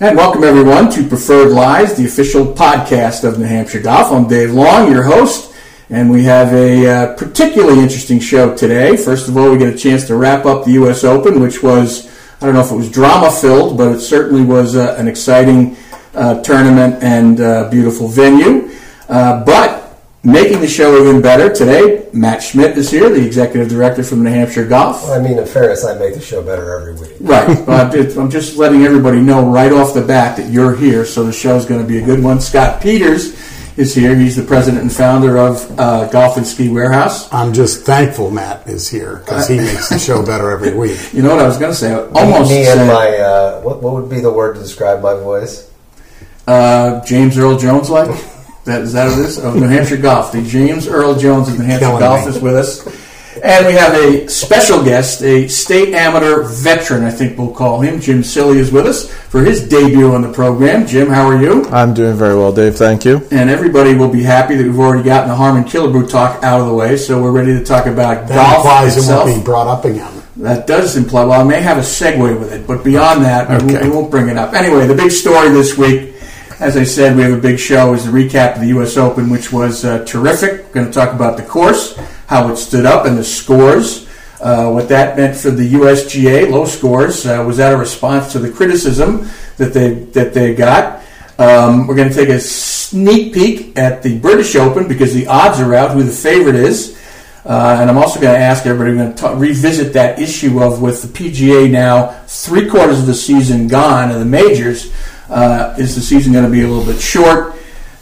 And welcome everyone to Preferred Lies, the official podcast of New Hampshire Golf. I'm Dave Long, your host, and we have a uh, particularly interesting show today. First of all, we get a chance to wrap up the U.S. Open, which was, I don't know if it was drama filled, but it certainly was uh, an exciting uh, tournament and uh, beautiful venue. Uh, but Making the show even better today, Matt Schmidt is here, the executive director from New Hampshire Golf. Well, I mean, in fairness, I make the show better every week. Right, but I'm just letting everybody know right off the bat that you're here, so the show's going to be a good one. Scott Peters is here. He's the president and founder of uh, Golf and Ski Warehouse. I'm just thankful Matt is here because he makes the show better every week. You know what I was going to say? Almost me, me and my uh, what, what would be the word to describe my voice? Uh, James Earl Jones like. That is that what it is? Of New Hampshire Golf. The James Earl Jones of New Hampshire Killing Golf me. is with us. And we have a special guest, a state amateur veteran, I think we'll call him. Jim Cilley is with us for his debut on the program. Jim, how are you? I'm doing very well, Dave. Thank you. And everybody will be happy that we've already gotten the Harmon Killebrew talk out of the way, so we're ready to talk about that golf implies itself. it won't be brought up again. That does imply. Well, I may have a segue with it, but beyond that, okay. we won't bring it up. Anyway, the big story this week as I said, we have a big show as a recap of the U.S. Open, which was uh, terrific. We're going to talk about the course, how it stood up, and the scores. Uh, what that meant for the USGA, low scores. Uh, was that a response to the criticism that they that they got? Um, we're going to take a sneak peek at the British Open because the odds are out who the favorite is. Uh, and I'm also going to ask everybody, we're going to revisit that issue of with the PGA now three quarters of the season gone and the majors, uh, is the season going to be a little bit short?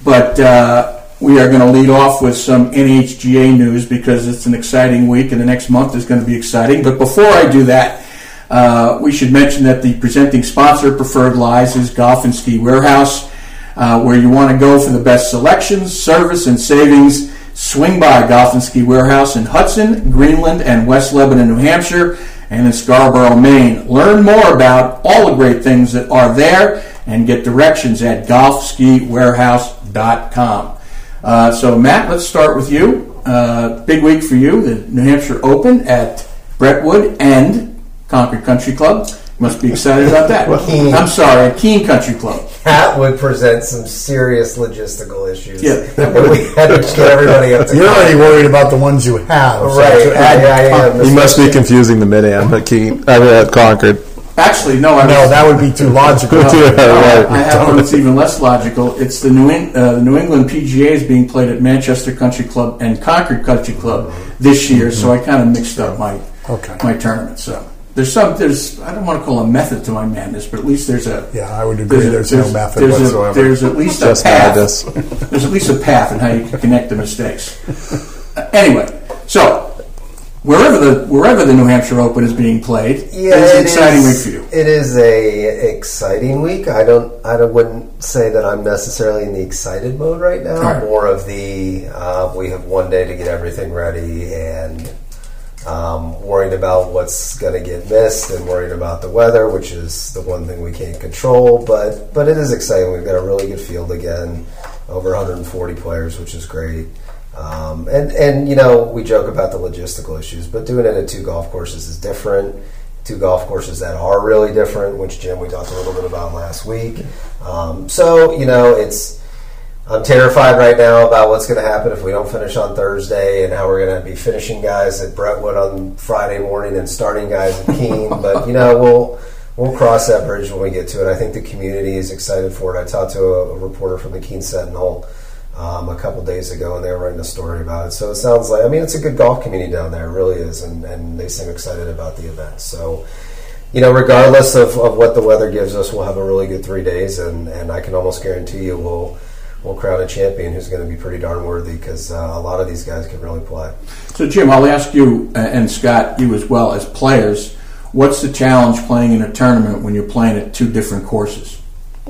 But uh, we are going to lead off with some NHGA news because it's an exciting week and the next month is going to be exciting. But before I do that, uh, we should mention that the presenting sponsor, Preferred Lies, is Golf and Ski Warehouse, uh, where you want to go for the best selections, service, and savings. Swing by Golf and Ski Warehouse in Hudson, Greenland, and West Lebanon, New Hampshire, and in Scarborough, Maine. Learn more about all the great things that are there and get directions at golfskiwarehouse.com. Uh, so, Matt, let's start with you. Uh, big week for you, the New Hampshire Open at Brentwood and Concord Country Club. Must be excited about that. Keene. I'm sorry, Keene Country Club. That would present some serious logistical issues. Yeah, we had to get everybody up to. You're already worried about the ones you have, right? So yeah, yeah, yeah. You must be confusing the mid am at Keene, at Concord. Actually, no. I no, was, that would be too logical. yeah, right. I have one that's even less logical. It's the New, In, uh, the New England PGA is being played at Manchester Country Club and Concord Country Club this year, so I kind of mixed up my okay. my tournament. So there's some there's I don't want to call a method to my madness, but at least there's a yeah I would agree. There's, there's no method there's whatsoever. A, there's at least a path. there's at least a path in how you can connect the mistakes. Uh, anyway, so wherever the wherever the New Hampshire Open is being played, yeah, it's an exciting is, week for you. It is a exciting week. I don't I don't, wouldn't say that I'm necessarily in the excited mode right now. Right. More of the uh, we have one day to get everything ready and. Um, worried about what's going to get missed and worried about the weather, which is the one thing we can't control. But but it is exciting. We've got a really good field again, over 140 players, which is great. Um, and and you know we joke about the logistical issues, but doing it at two golf courses is different. Two golf courses that are really different, which Jim we talked a little bit about last week. Um, so you know it's I'm terrified right now about what's going to happen if we don't finish on Thursday and how we're going to be finishing guys at Brentwood on Friday morning and starting guys at Keene. but you know we'll we'll cross that bridge when we get to it. I think the community is excited for it. I talked to a, a reporter from the Keene Sentinel um, a couple days ago, and they were writing a story about it. So it sounds like I mean it's a good golf community down there, it really is, and, and they seem excited about the event. So you know, regardless of, of what the weather gives us, we'll have a really good three days, and, and I can almost guarantee you we'll we'll crown a champion who's going to be pretty darn worthy because uh, a lot of these guys can really play. So Jim, I'll ask you uh, and Scott, you as well as players. What's the challenge playing in a tournament when you're playing at two different courses?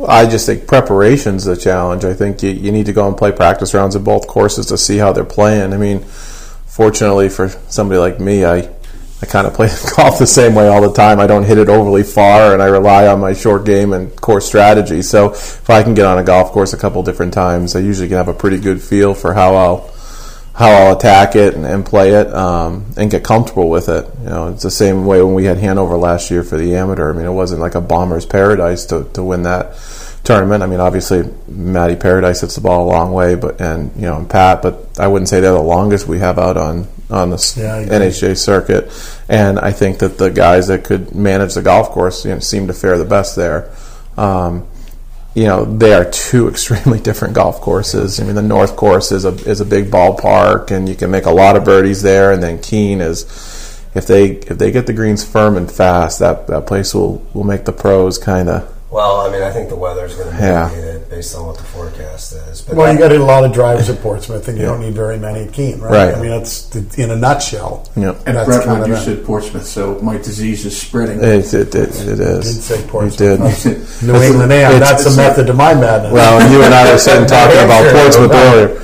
I just think preparation's the challenge. I think you, you need to go and play practice rounds at both courses to see how they're playing. I mean, fortunately for somebody like me, I I kind of play golf the same way all the time. I don't hit it overly far, and I rely on my short game and course strategy. So if I can get on a golf course a couple different times, I usually can have a pretty good feel for how I'll how I'll attack it and, and play it um, and get comfortable with it. You know, it's the same way when we had Hanover last year for the amateur. I mean, it wasn't like a bomber's paradise to, to win that tournament. I mean, obviously Matty Paradise hits the ball a long way, but and you know and Pat, but I wouldn't say they're the longest we have out on on the yeah, NHJ circuit. And I think that the guys that could manage the golf course you know, seem to fare the best there. Um, you know, they are two extremely different golf courses. I mean, the North Course is a is a big ballpark, and you can make a lot of birdies there. And then Keene is, if they if they get the greens firm and fast, that that place will will make the pros kind of well, I mean, I think the weather's going to yeah. it based on what the forecast is. But well, you got a lot of drivers at Portsmouth, and you yeah. don't need very many at Keene, right? right? I mean, that's in a nutshell. Yeah. And that's Brett, kind you said Portsmouth, so my disease is spreading. It, it, it, it is. did say Portsmouth. It did. New England AM. That's the method to my madness. Well, you and I were sitting talking about Portsmouth earlier.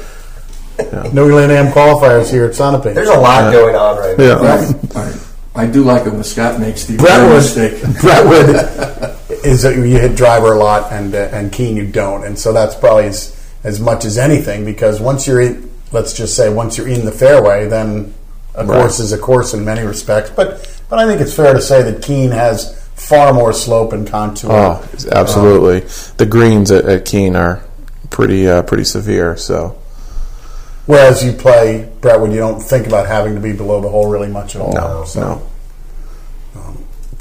Yeah. New England AM qualifiers here at Sunapee. There's a lot yeah. going on right now. Yeah. Right. I do like it when Scott makes the Brentwood, mistake. Brentwood is that you hit driver a lot, and uh, and Keene you don't, and so that's probably as as much as anything because once you're in, let's just say once you're in the fairway, then a right. course is a course in many respects. But but I think it's fair to say that Keene has far more slope and contour. Oh, absolutely. Um, the greens at, at Keene are pretty uh, pretty severe. So. Whereas you play Brett, when you don't think about having to be below the hole really much at all. No, so. no.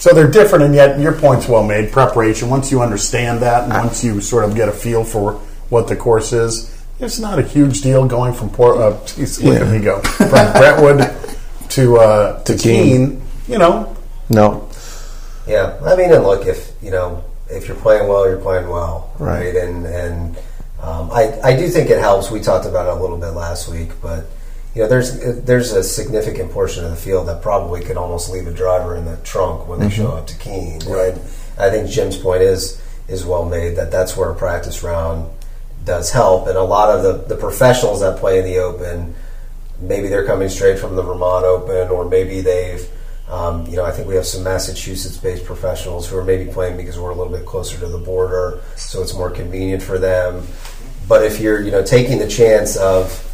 So they're different, and yet your point's well made. Preparation. Once you understand that, and once you sort of get a feel for what the course is, it's not a huge deal going from Port. Uh, geez, look yeah. at me go from Brentwood to uh, to, to Keene. You know. No. Yeah, I mean, and look, if you know, if you're playing well, you're playing well, right? right? And and um, I I do think it helps. We talked about it a little bit last week, but you know, there's there's a significant portion of the field that probably could almost leave a driver in the trunk when they mm-hmm. show up to Keene. Right. And I think Jim's point is is well made that that's where a practice round does help, and a lot of the, the professionals that play in the Open, maybe they're coming straight from the Vermont Open, or maybe they've um, you know, I think we have some Massachusetts-based professionals who are maybe playing because we're a little bit closer to the border, so it's more convenient for them. But if you're, you know, taking the chance of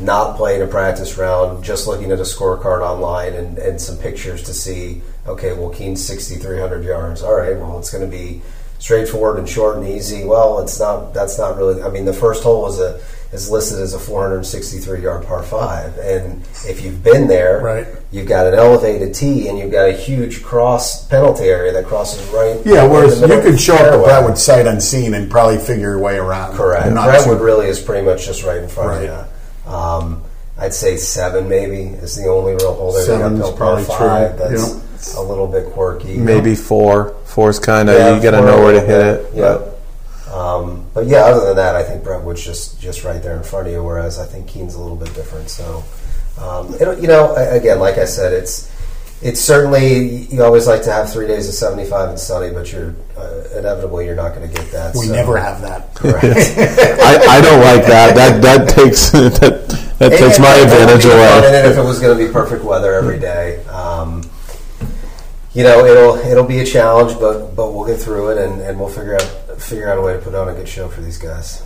not playing a practice round, just looking at a scorecard online and, and some pictures to see, okay, well, Keene's 6,300 yards. All right, well, it's going to be straightforward and short and easy. Well, it's not. That's not really. I mean, the first hole is a is listed as a 463 yard par five, and if you've been there, right. you've got an elevated tee and you've got a huge cross penalty area that crosses right. Yeah, whereas you could show up at Brentwood sight unseen and probably figure your way around. Correct. Brentwood really is pretty much just right in front right. of you. Um, I'd say seven maybe is the only real hole there. Seven's probably five. True. That's yep. a little bit quirky. Maybe four. Four's kind of yeah, you got to know where to hit it. Yeah. Um, but yeah, other than that, I think Brentwood's just just right there in front of you. Whereas I think Keene's a little bit different. So, um, it, you know, again, like I said, it's it's certainly you always like to have three days of 75 and sunny, but you're uh, inevitably you're not going to get that. We so. never have that. I, I, don't like that. That that takes that, that takes my advantage away. And then if it was going to be perfect weather every day, um, you know, it'll it'll be a challenge, but but we'll get through it and, and we'll figure out figure out a way to put on a good show for these guys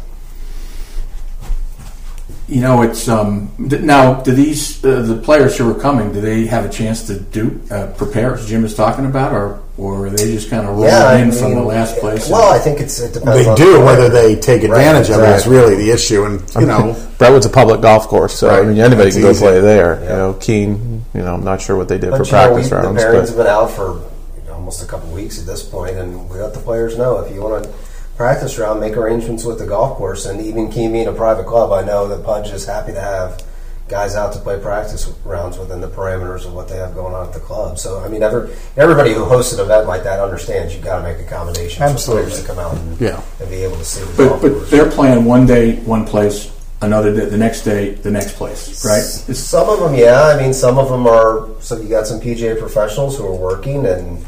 you know, it's um, now. Do these uh, the players who are coming? Do they have a chance to do uh, prepare, as Jim is talking about, or or are they just kind of rolling yeah, in mean, from the last place? Well, I think it's it depends. They do whether they take advantage right, exactly. of it is really the issue, and you I mean, know, Brentwood's a public golf course, so right. I mean anybody That's can go easy. play there. Yeah. You know, Keene. You know, I'm not sure what they did but, for practice know, we, rounds. The pairings have been out for almost a couple weeks at this point, and we let the players know if you want to practice round, make arrangements with the golf course, and even Key being a private club, I know that Pudge is happy to have guys out to play practice rounds within the parameters of what they have going on at the club. So, I mean, every, everybody who hosts an event like that understands you've got to make accommodations Absolutely. for players to come out and, yeah. and be able to see the but, but course. they're playing one day, one place, another day, the next day, the next place, right? It's, some of them, yeah. I mean, some of them are. So you got some PGA professionals who are working, and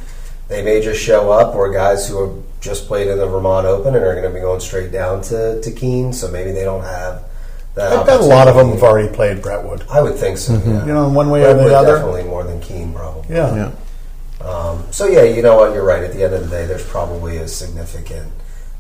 they may just show up, or guys who are just played in the Vermont Open and are going to be going straight down to, to Keene, so maybe they don't have that. I bet a lot of them have already played Brentwood. I would think so. Mm-hmm. Yeah. You know, in one way Brentwood or the other. Definitely more than Keene, probably. Yeah. yeah. Um, so yeah, you know what? You're right. At the end of the day, there's probably a significant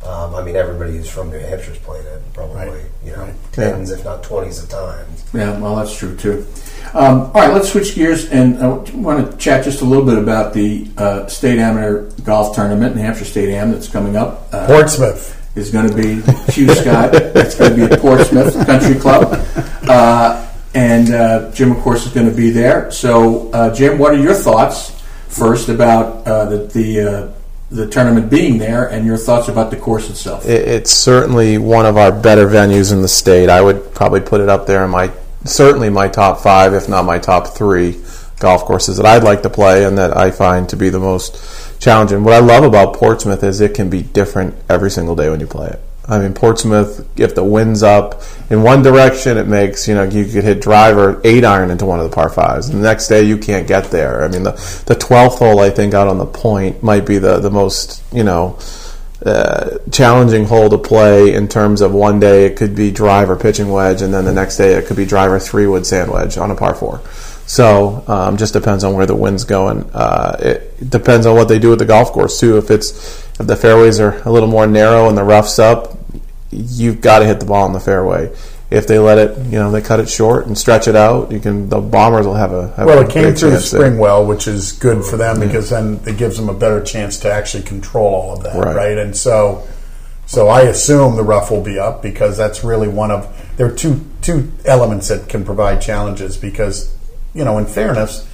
Um, I mean, everybody who's from New Hampshire's played it probably, Right. you know, Right. tens if not twenties of times. Yeah, well, that's true too. Um, all right, let's switch gears and I want to chat just a little bit about the uh, state amateur golf tournament, New Hampshire State Am, that's coming up. Uh, Portsmouth. is going to be Hugh Scott. It's going to be at Portsmouth Country Club, uh, and uh, Jim, of course, is going to be there. So, uh, Jim, what are your thoughts first about uh, the the, uh, the tournament being there, and your thoughts about the course itself? It, it's certainly one of our better venues in the state. I would probably put it up there in my certainly my top five, if not my top three golf courses that I'd like to play and that I find to be the most challenging. What I love about Portsmouth is it can be different every single day when you play it. I mean, Portsmouth, if the wind's up in one direction, it makes, you know, you could hit driver eight iron into one of the par fives. And the next day, you can't get there. I mean, the, the 12th hole, I think, out on the point might be the, the most, you know, uh, challenging hole to play in terms of one day it could be driver pitching wedge, and then the next day it could be driver three wood sand wedge on a par four. So um, just depends on where the wind's going. Uh, it depends on what they do with the golf course too. If it's if the fairways are a little more narrow and the roughs up, you've got to hit the ball in the fairway. If they let it, you know, they cut it short and stretch it out, you can. The bombers will have a have Well, a it came through the chance there. spring well, which is good for them because then it gives them a better chance to actually control all of that, Right. right? And so, so I assume the rough will be up because that's really one of there are two two elements that can provide challenges because you know, in fairness,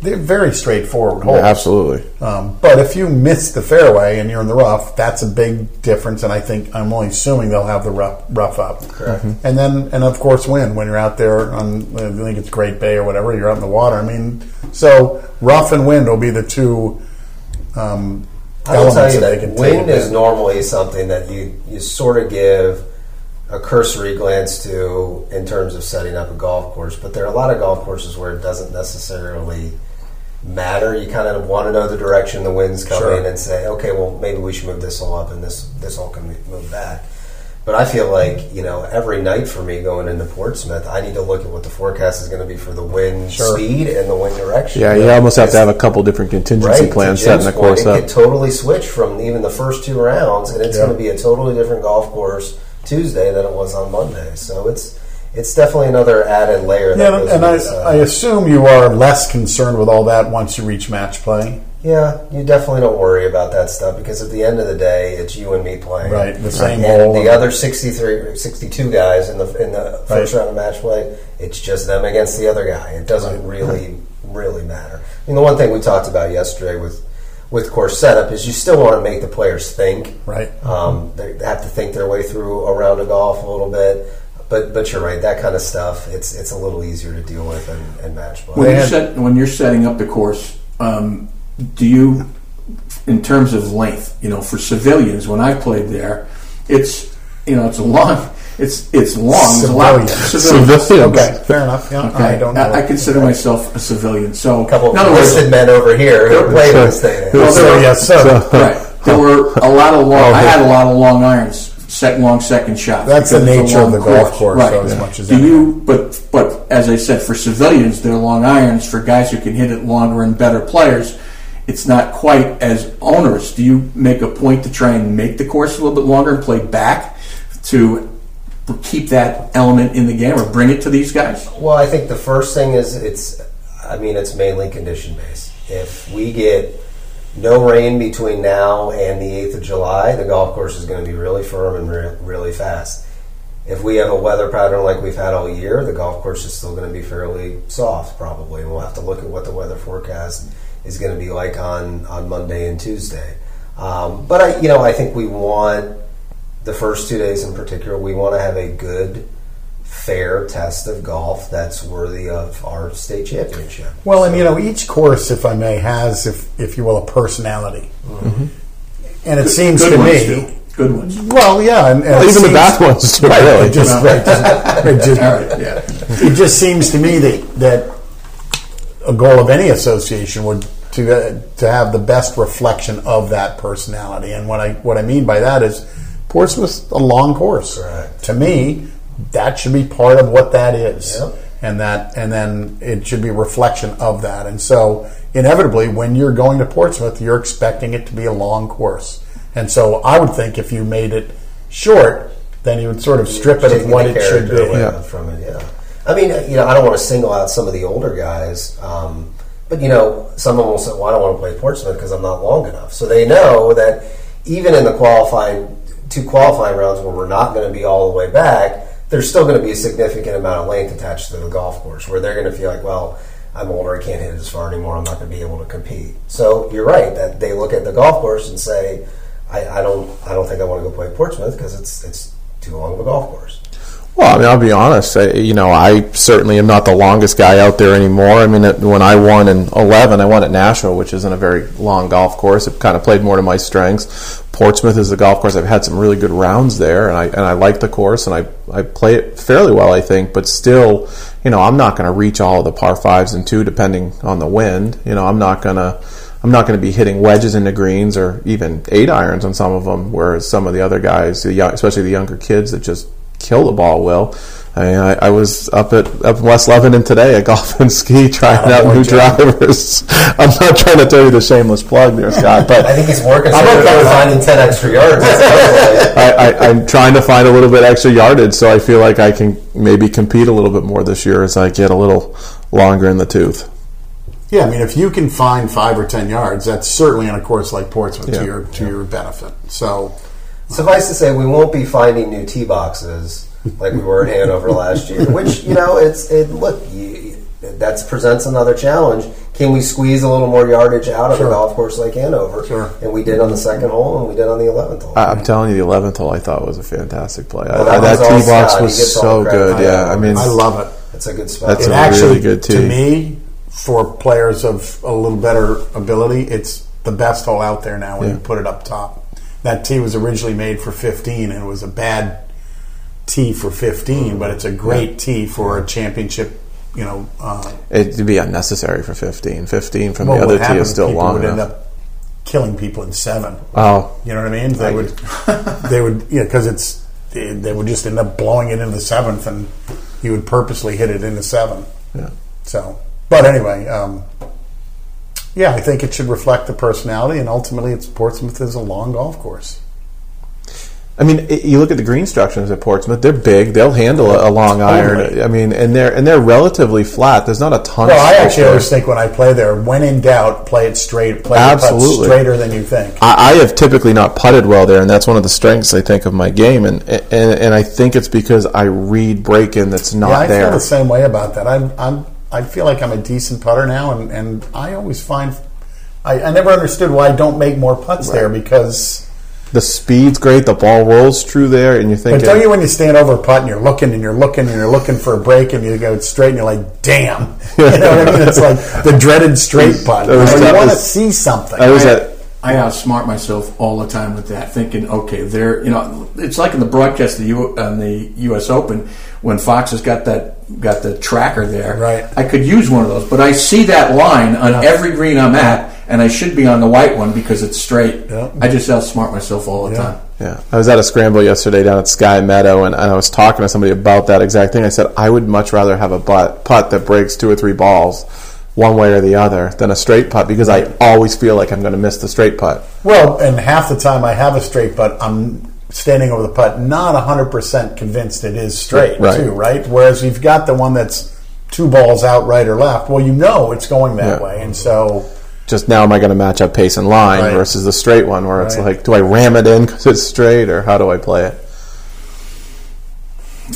they're very straightforward holes. Absolutely. Um, but if you miss the fairway and you're in the rough, that's a big difference. And I think I'm only assuming they'll have the rough, rough up. Correct. And then, and of course, wind when you're out there on, I think it's Great Bay or whatever. You're out in the water. I mean, so rough and wind will be the two um, I will tell elements you that they that can take. wind is advantage- normally something that you, you sort of give a cursory glance to in terms of setting up a golf course, but there are a lot of golf courses where it doesn't necessarily matter. You kind of want to know the direction the wind's coming Sure. and say, okay, well, maybe we should move this all up and this this all can move back. But I feel like you know every night for me going into Portsmouth, I need to look at what the forecast is going to be for the wind Sure. speed and the wind direction. Yeah, you almost have to have a couple different contingency Right, plans setting Jim's the course point. It could totally switch from even the first two rounds, and it's Yeah. going to be a totally different golf course Tuesday than it was on Monday. So it's it's definitely another added layer. Yeah, and with I, uh, I assume you are less concerned with all that once you reach match play. yeah, you definitely don't worry about that stuff because at the end of the day, it's you and me playing. Right, the same and the other 63, 62 guys in the in the first Right. round of match play, it's just them against the other guy. It doesn't really really matter. I mean, the one thing we talked about yesterday with with course setup is you still want to make the players think. Right. Um, they have to think their way through a round of golf a little bit. But but you're right. That kind of stuff, it's it's a little easier to deal with and, in match play. When you had- set when you're setting up the course, um, do you, in terms of length, you know, for civilians, when I played there, it's you know it's a long, it's it's long. It's a lot. Civilians. Civilians. Okay, fair enough. Yeah, Okay. I don't know. I, consider myself a civilian. So, a couple in of other words, enlisted men over here who played in the state. Well, so, were- yes, sir. right, there were a lot of long. I had a lot of long irons, set long second shots. That's the because it's a nature of long the golf course, right? so as much as do anything. you? But but as I said, for civilians, they're long irons. For guys who can hit it longer and better players, it's not quite as onerous. Do you make a point to try and make the course a little bit longer and play back to keep that element in the game or bring it to these guys? Well, I think the first thing is it's. I mean, it's mainly condition based. If we get no rain between now and the eighth of July, the golf course is going to be really firm and re- really fast. If we have a weather pattern like we've had all year, the golf course is still going to be fairly soft, probably. And we'll have to look at what the weather forecast is going to be like on on Monday and Tuesday. Um, but I, you know, I think we want the first two days in particular. We want to have a good fair test of golf that's worthy of our state championship. Well, and you know, each course, if I may, has, if if you will, a personality. And it seems Good to me, do. Good ones. well, yeah, and, and Well, it even the seems- bad ones too, right, really. It just, right, just, it just- All right, yeah. it just seems to me that that a goal of any association would to uh, to have the best reflection of that personality. And what I what I mean by that is Portsmouth's a long course. Correct. To me, that should be part of what that is. Yep. And that and then it should be a reflection of that. And so inevitably when you're going to Portsmouth, you're expecting it to be a long course. And so I would think if you made it short, then you would sort of strip it of what it should be. Yeah. From it, yeah. I mean, you know, I don't want to single out some of the older guys, um, but you know, some of them will say, "Well, I don't want to play Portsmouth because I'm not long enough." So they know that even in the qualifying two qualifying rounds where we're not going to be all the way back, there's still going to be a significant amount of length attached to the golf course where they're going to feel like, well, I'm older, I can't hit it as far anymore, I'm not going to be able to compete. So you're right that they look at the golf course and say, I, I don't, I don't think I want to go play Portsmouth because it's it's too long of a golf course. Well, I mean, I'll be honest. I, you know, I certainly am not the longest guy out there anymore. I mean, it, when I won in 11, I won at Nashua, which isn't a very long golf course. It kind of played more to my strengths. Portsmouth is a golf course. I've had some really good rounds there, and I and I like the course, and I I play it fairly well, I think. But still, you know, I'm not going to reach all of the par fives and two, depending on the wind. You know, I'm not going to. I'm not going to be hitting wedges into greens or even eight irons on some of them, whereas some of the other guys, especially the younger kids that just kill the ball will. I mean, I, I was up at up in West Lebanon today at Golf and Ski trying out new John. drivers. I'm not trying to tell you the shameless plug there, Scott, but I think he's working so How about hard on that? finding ten extra yards. I, I, I'm trying to find a little bit extra yardage, so I feel like I can maybe compete a little bit more this year as I get a little longer in the tooth. Yeah, I mean, if you can find five or ten yards, that's certainly on a course like Portsmouth Yeah. to your to your benefit. So Suffice to say, we won't be finding new tee boxes like we were in Hanover last year. Which you know, it's it. Look, you, that presents another challenge. Can we squeeze a little more yardage out of Sure. a golf course like Hanover? Sure. And we did on the second hole, and we did on the eleventh hole. I, I'm telling you, the 11th hole I thought was a fantastic play. Well, I, that that was all tee box Scott. Was so good. Yeah. I mean, I love it. it's a good spot. That's it a actually, really good to me, for players of a little better ability, it's the best hole out there now when Yeah. you put it up top. That tee was originally made for 15, and it was a bad tee for 15, but it's a great tee for a championship. You know, uh, it'd be unnecessary for 15. 15 from well, the other tee is still long would end enough. up killing people in seven. Oh, You know what I mean? They would, they would, yeah, because it's they, they would just end up blowing it in the seventh, and you would purposely hit it in the seven. yeah. So, but anyway, um, yeah, I think it should reflect the personality, and ultimately, it's Portsmouth is a long golf course. I mean, i you look at the green structures at Portsmouth; they're big. They'll handle a, a long iron. Totally. I mean, and they're and they're relatively flat. There's not a ton. Well, of I actually there. always think when I play there, when in doubt, play it straight. Play Absolutely. straighter than you think. I, I have typically not putted well there, and that's one of the strengths I think of my game. And and, and I think it's because I read break in that's not yeah, I there. feel the same way about that. I'm, I'm, I feel like I'm a decent putter now, and, and I always find I, I never understood why I don't make more putts there because. The speed's great. The ball rolls through there, and you're But thinking, don't you when you stand over a putt and you're looking and you're looking and you're looking for a break and you go straight and you're like, damn. You know what I mean? It's like the dreaded straight putt. That was- You, know, that you want to see something. I was I, at I outsmart myself all the time with that, thinking, okay, there, you know, it's like in the broadcast of the U, on the U.S. Open when Fox has got that got the tracker there. Right. I could use one of those, but I see that line on Yeah. every green I'm at, and I should be on the white one because it's straight. Yeah. I just outsmart myself all the Yeah. time. Yeah, I was at a scramble yesterday down at Sky Meadow, and, and I was talking to somebody about that exact thing. I said I would much rather have a butt, putt that breaks two or three balls, one way or the other, than a straight putt because I always feel like I'm going to miss the straight putt. Well, and half the time I have a straight putt, I'm standing over the putt, not 100% convinced it is straight, Right. too, right? Whereas you've got the one that's two balls out, right or left. Well, you know it's going that Yeah. way. And so, Just now, am I going to match up pace and line Right. versus the straight one, where it's like, do I ram it in because it's straight, or how do I play it?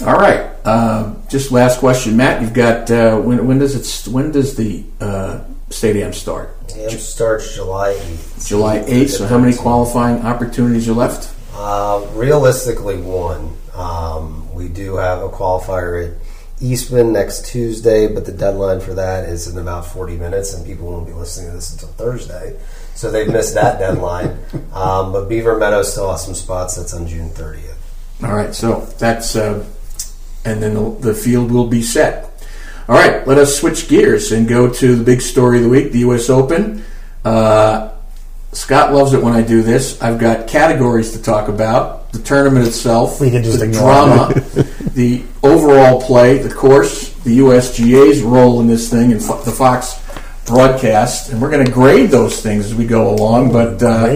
All right. Uh, just last question, Matt. You've got uh, when, when does it? When does the uh, State Am start? It starts July 8th. July eighth. So how many qualifying opportunities are left? Uh, realistically, one. Um, we do have a qualifier at Eastman next Tuesday, but the deadline for that is in about 40 minutes, and people won't be listening to this until Thursday. So they've missed that deadline. Um, but Beaver Meadow still has some spots. That's on June 30th. All right, so that's uh, and then the, the field will be set. All right, let us switch gears and go to the big story of the week: the U.S. Open. Uh, Scott loves it when I do this. I've got categories to talk about: the tournament itself, We can just the drama, the overall play, the course, the USGA's role in this thing, and fo- the Fox broadcast, and we're going to grade those things as we go along. But uh,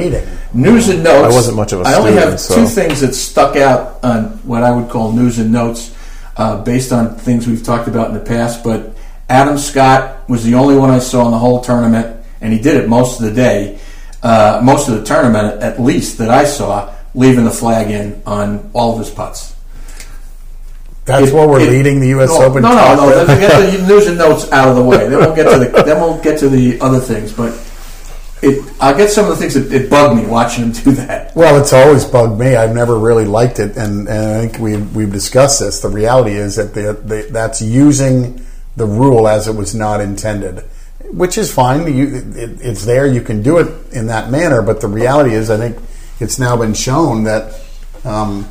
news and notes. I wasn't much of a I only have so- two things that stuck out on what I would call news and notes, uh, based on things we've talked about in the past. But Adam Scott was the only one I saw in the whole tournament, and he did it most of the day, uh, most of the tournament at least that I saw, leaving the flag in on all of his putts. That's It- what we're it- leading the U.S. no, Open. No, no, no. Let's get the news and notes out of the way. Then we'll get to the then we'll get to the other things. But it, I'll get some of the things that it bugged me watching him do that. Well, it's always bugged me. I've never really liked it, and, and I think we we've discussed this. The reality is that the, the, that's using the rule as it was not intended, which is fine. You, it, it's there. You can do it in that manner, but the reality is, I think it's now been shown that. Um,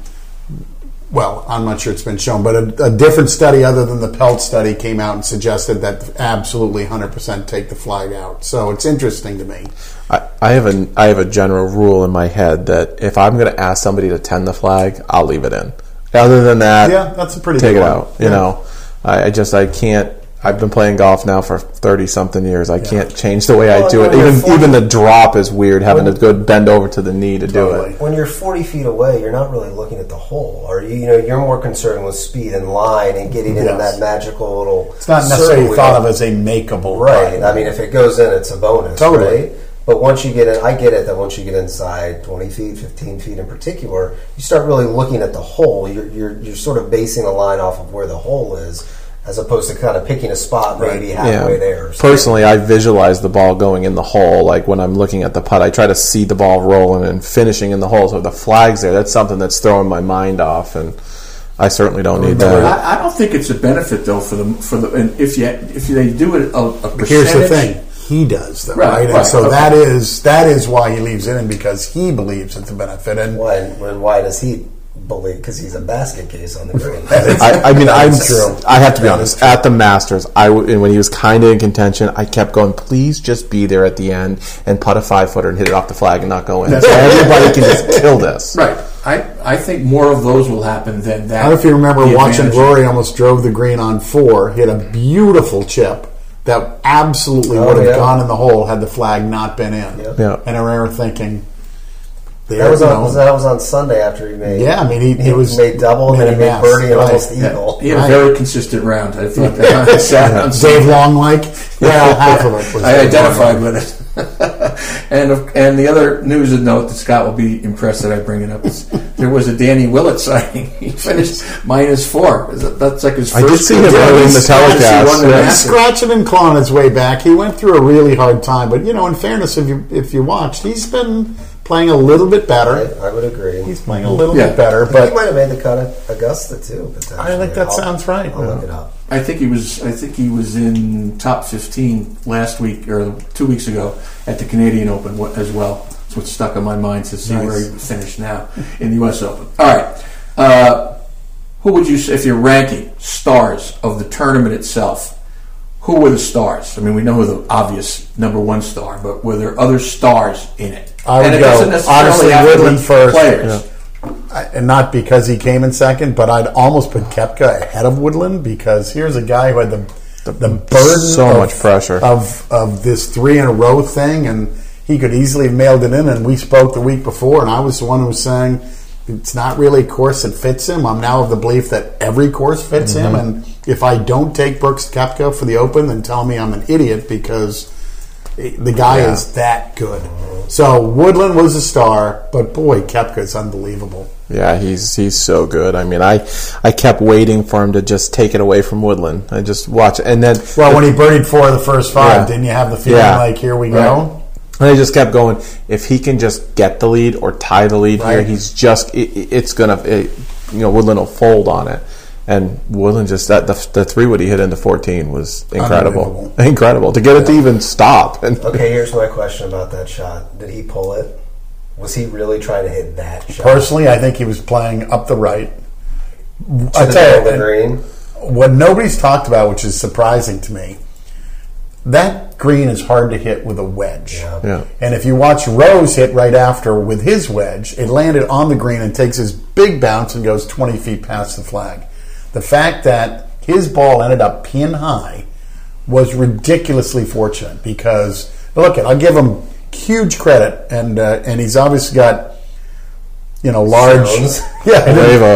well, I'm not sure it's been shown, but a, a different study other than the Pelz study came out and suggested that absolutely 100% take the flag out. So it's interesting to me. I, I have a I have a general rule in my head that if I'm going to ask somebody to tend the flag, I'll leave it in. Other than that, Yeah, that's a pretty take good it one. out. You Yeah. know, I, I just I can't. I've been playing golf now for thirty something years. I can't change the way I do it. Even 40 even the drop is weird. Having to go bend over to the knee to do it. When you're 40 feet away, you're not really looking at the hole. Or you, you know, you're more concerned with speed and line and getting in that magical little. It's not necessarily circle thought of as a makeable Right. I mean, if it goes in, it's a bonus, Totally. right? But once you get in, I get it that once you get inside 20 feet, 15 feet in particular, you start really looking at the hole. You're, you're, you're sort of basing a line off of where the hole is, as opposed to kind of picking a spot maybe halfway there. Personally, I visualize the ball going in the hole. Like when I'm looking at the putt, I try to see the ball rolling and finishing in the hole. So the flag's there, that's something that's throwing my mind off, and I certainly don't need that. I, I don't think it's a benefit though for the for the and if you if they do it a, a percentage. Here's the thing. He does though, Right, right? And right, so okay. that is that is why he leaves it in because he believes it's a benefit. And Why, when, why does he believe? Because he's a basket case on the green. I, I mean, I'm. True. I have to be That honest. true. At the Masters, I w- and when he was kind of in contention, I kept going. Please just be there at the end and putt a five footer and hit it off the flag and not go in. So everybody can just kill this. Right. I, I think more of those will happen than that. I don't know if you remember The watching advantage. Rory almost drove the green on four. He had a beautiful chip that absolutely Oh, would have yeah. gone in the hole had the flag not been in. Yeah. Yeah. And I remember thinking, there, That was you on. know, that was on Sunday after he made. Yeah, I mean, he- he was- made double, and then he made mess, birdie and right. almost Yeah, eagle. he had Right. a very consistent round. I thought that I sat Dave Long like. Well, half of it was. I Dave identified Long. with it. and of- and the other news and note that Scott will be impressed that I bring it up is there was a Danny Willett signing. He finished minus four. That's like his I first. did see him career. early in the telecast, won yeah. He's scratching and clawing his way back. He went through a really hard time, but you know, in fairness, if you if you watched, he's been playing a little bit better. I would agree. He's playing a little Yeah. bit better, But he but might have made the cut at Augusta too. Potentially. I think that I'll- sounds right. I'll look it up. I think he was. I think he was in top fifteen last week or two weeks ago at the Canadian Open wa- as well. That's what stuck in my mind to see Nice. where he finished now in the U.S. Open. All right, uh, who would you say if you're ranking stars of the tournament itself? Who were the stars? I mean, we know who the obvious number one star, but were there other stars in it? I would and it go, doesn't necessarily honestly, have to be Woodland first. Players. I- and not because he came in second, but I'd almost put Koepka ahead of Woodland because here's a guy who had the the, burden so of, much pressure. of of this three in a row thing, and he could easily have mailed it in. And we spoke the week before, and I was the one who was saying it's not really a course that fits him. I'm now of the belief that every course fits him, Mm-hmm. and if I don't take Brooks Koepka for the Open, then tell me I'm an idiot because the guy Yeah. is that good. So Woodland was a star, but boy, Koepka is unbelievable. Yeah, he's he's so good. I mean, I I kept waiting for him to just take it away from Woodland. I just watch, and then Well, when he birdied four of the first five, Yeah. didn't you have the feeling Yeah. like, here we go? And I just kept going. If he can just get the lead or tie the lead here, he's just it- it's gonna it, you know Woodland will fold on it. And Woodland just that the, the three wood he hit into fourteen was incredible, Unbelievable. incredible to get it to even stop. And Okay, here's my question about that shot. Did he pull it? Was he really trying to hit that shot? Personally, I think he was playing up the right. to I the tell you, the green. what nobody's talked about, which is surprising to me, that green is hard to hit with a wedge. Yeah. yeah, And if you watch Rose hit right after with his wedge, it landed on the green and takes his big bounce and goes 20 feet past the flag. The fact that his ball ended up pin high was ridiculously fortunate because look, I'll give him huge credit, and uh, and he's obviously got you know large Stones. yeah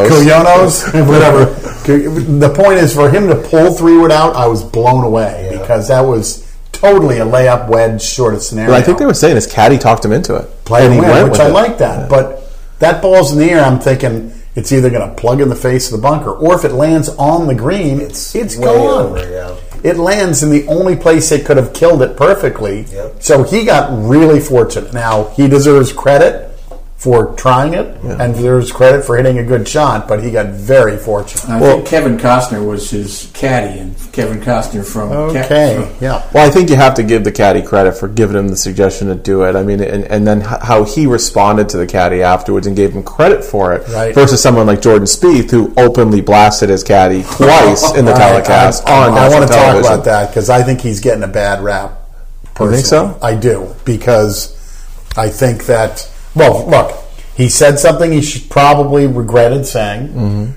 Cuyonos, whatever. the point is for him to pull three wood out, I was blown away Yeah. because that was totally a layup wedge sort of scenario. But I think they were saying his caddy talked him into it. play and win, which I it. like that. But that ball's in the air. I'm thinking it's either going to plug in the face of the bunker, or if it lands on the green, It's it's, gone. over, yeah. It lands in the only place it could have killed it perfectly. Yep. So he got really fortunate. Now he deserves credit for trying it, and deserves credit for hitting a good shot. But he got very fortunate. I think Kevin Costner was his caddy, and Kevin Costner from Ca- Okay, from- yeah. Well, I think you have to give the caddy credit for giving him the suggestion to do it. I mean, and, and then how he responded to the caddy afterwards and gave him credit for it, Right. versus someone like Jordan Spieth who openly blasted his caddy twice in the I- telecast I, on I, national want to talk about that because I think he's getting a bad rap. You think so? I do because I think that. Well, look, he said something he should probably regretted saying. Mm-hmm.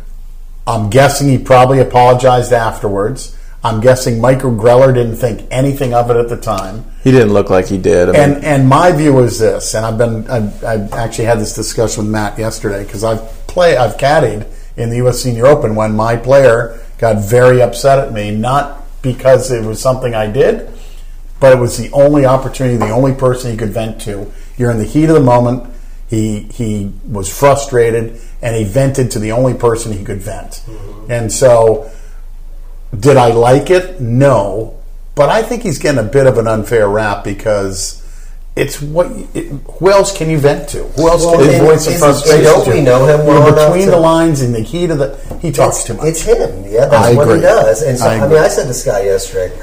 I'm guessing he probably apologized afterwards. I'm guessing Michael Greller didn't think anything of it at the time. He didn't look like he did. I mean, And and my view is this, and I've been I've, I've actually had this discussion with Matt yesterday because I've play I've caddied in the U.S. Senior Open when my player got very upset at me, not because it was something I did, but it was the only opportunity, the only person he could vent to. You're in the heat of the moment. He he was frustrated and he vented to the only person he could vent, mm-hmm. and so. Did I like it? No, but I think he's getting a bit of an unfair rap because it's what. It, who else can you vent to? Who else Well, can you voice a frustration don't we know him You're well enough between to- the lines in the heat of the. He talks too much. It's him. Yeah, that's I what agree. he does. And so, I I, mean. I said this guy yesterday,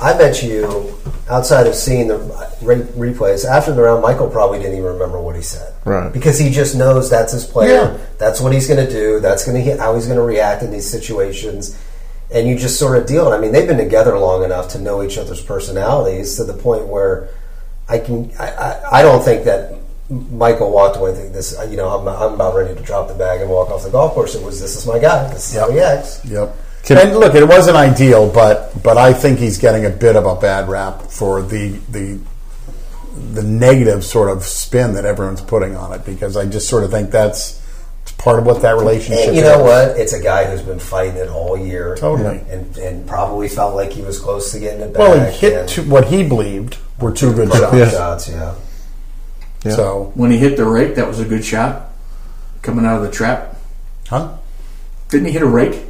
I bet you, outside of seeing the re- replays after the round, Michael probably didn't even remember what he said, Right. Because he just knows that's his player. Yeah. That's what he's going to do. That's going to how he's going to react in these situations. And you just sort of deal. I mean, they've been together long enough to know each other's personalities to the point where I can. I, I, I don't think that Michael walked away thinking this. You know, I'm, I'm about ready to drop the bag and walk off the golf course. It was this is my guy. This is how he acts. Yep. Can- and look, it wasn't ideal, but but I think he's getting a bit of a bad rap for the the the negative sort of spin that everyone's putting on it because I just sort of think that's part of what that relationship. And you know is. what? It's a guy who's been fighting it all year, Totally. and and probably felt like he was close to getting it back. Well, he hit two, what he believed were two good shots. Yeah. shots. Yeah. Yeah. So, When he hit the rake, that was a good shot coming out of the trap. huh? Didn't he hit a rake?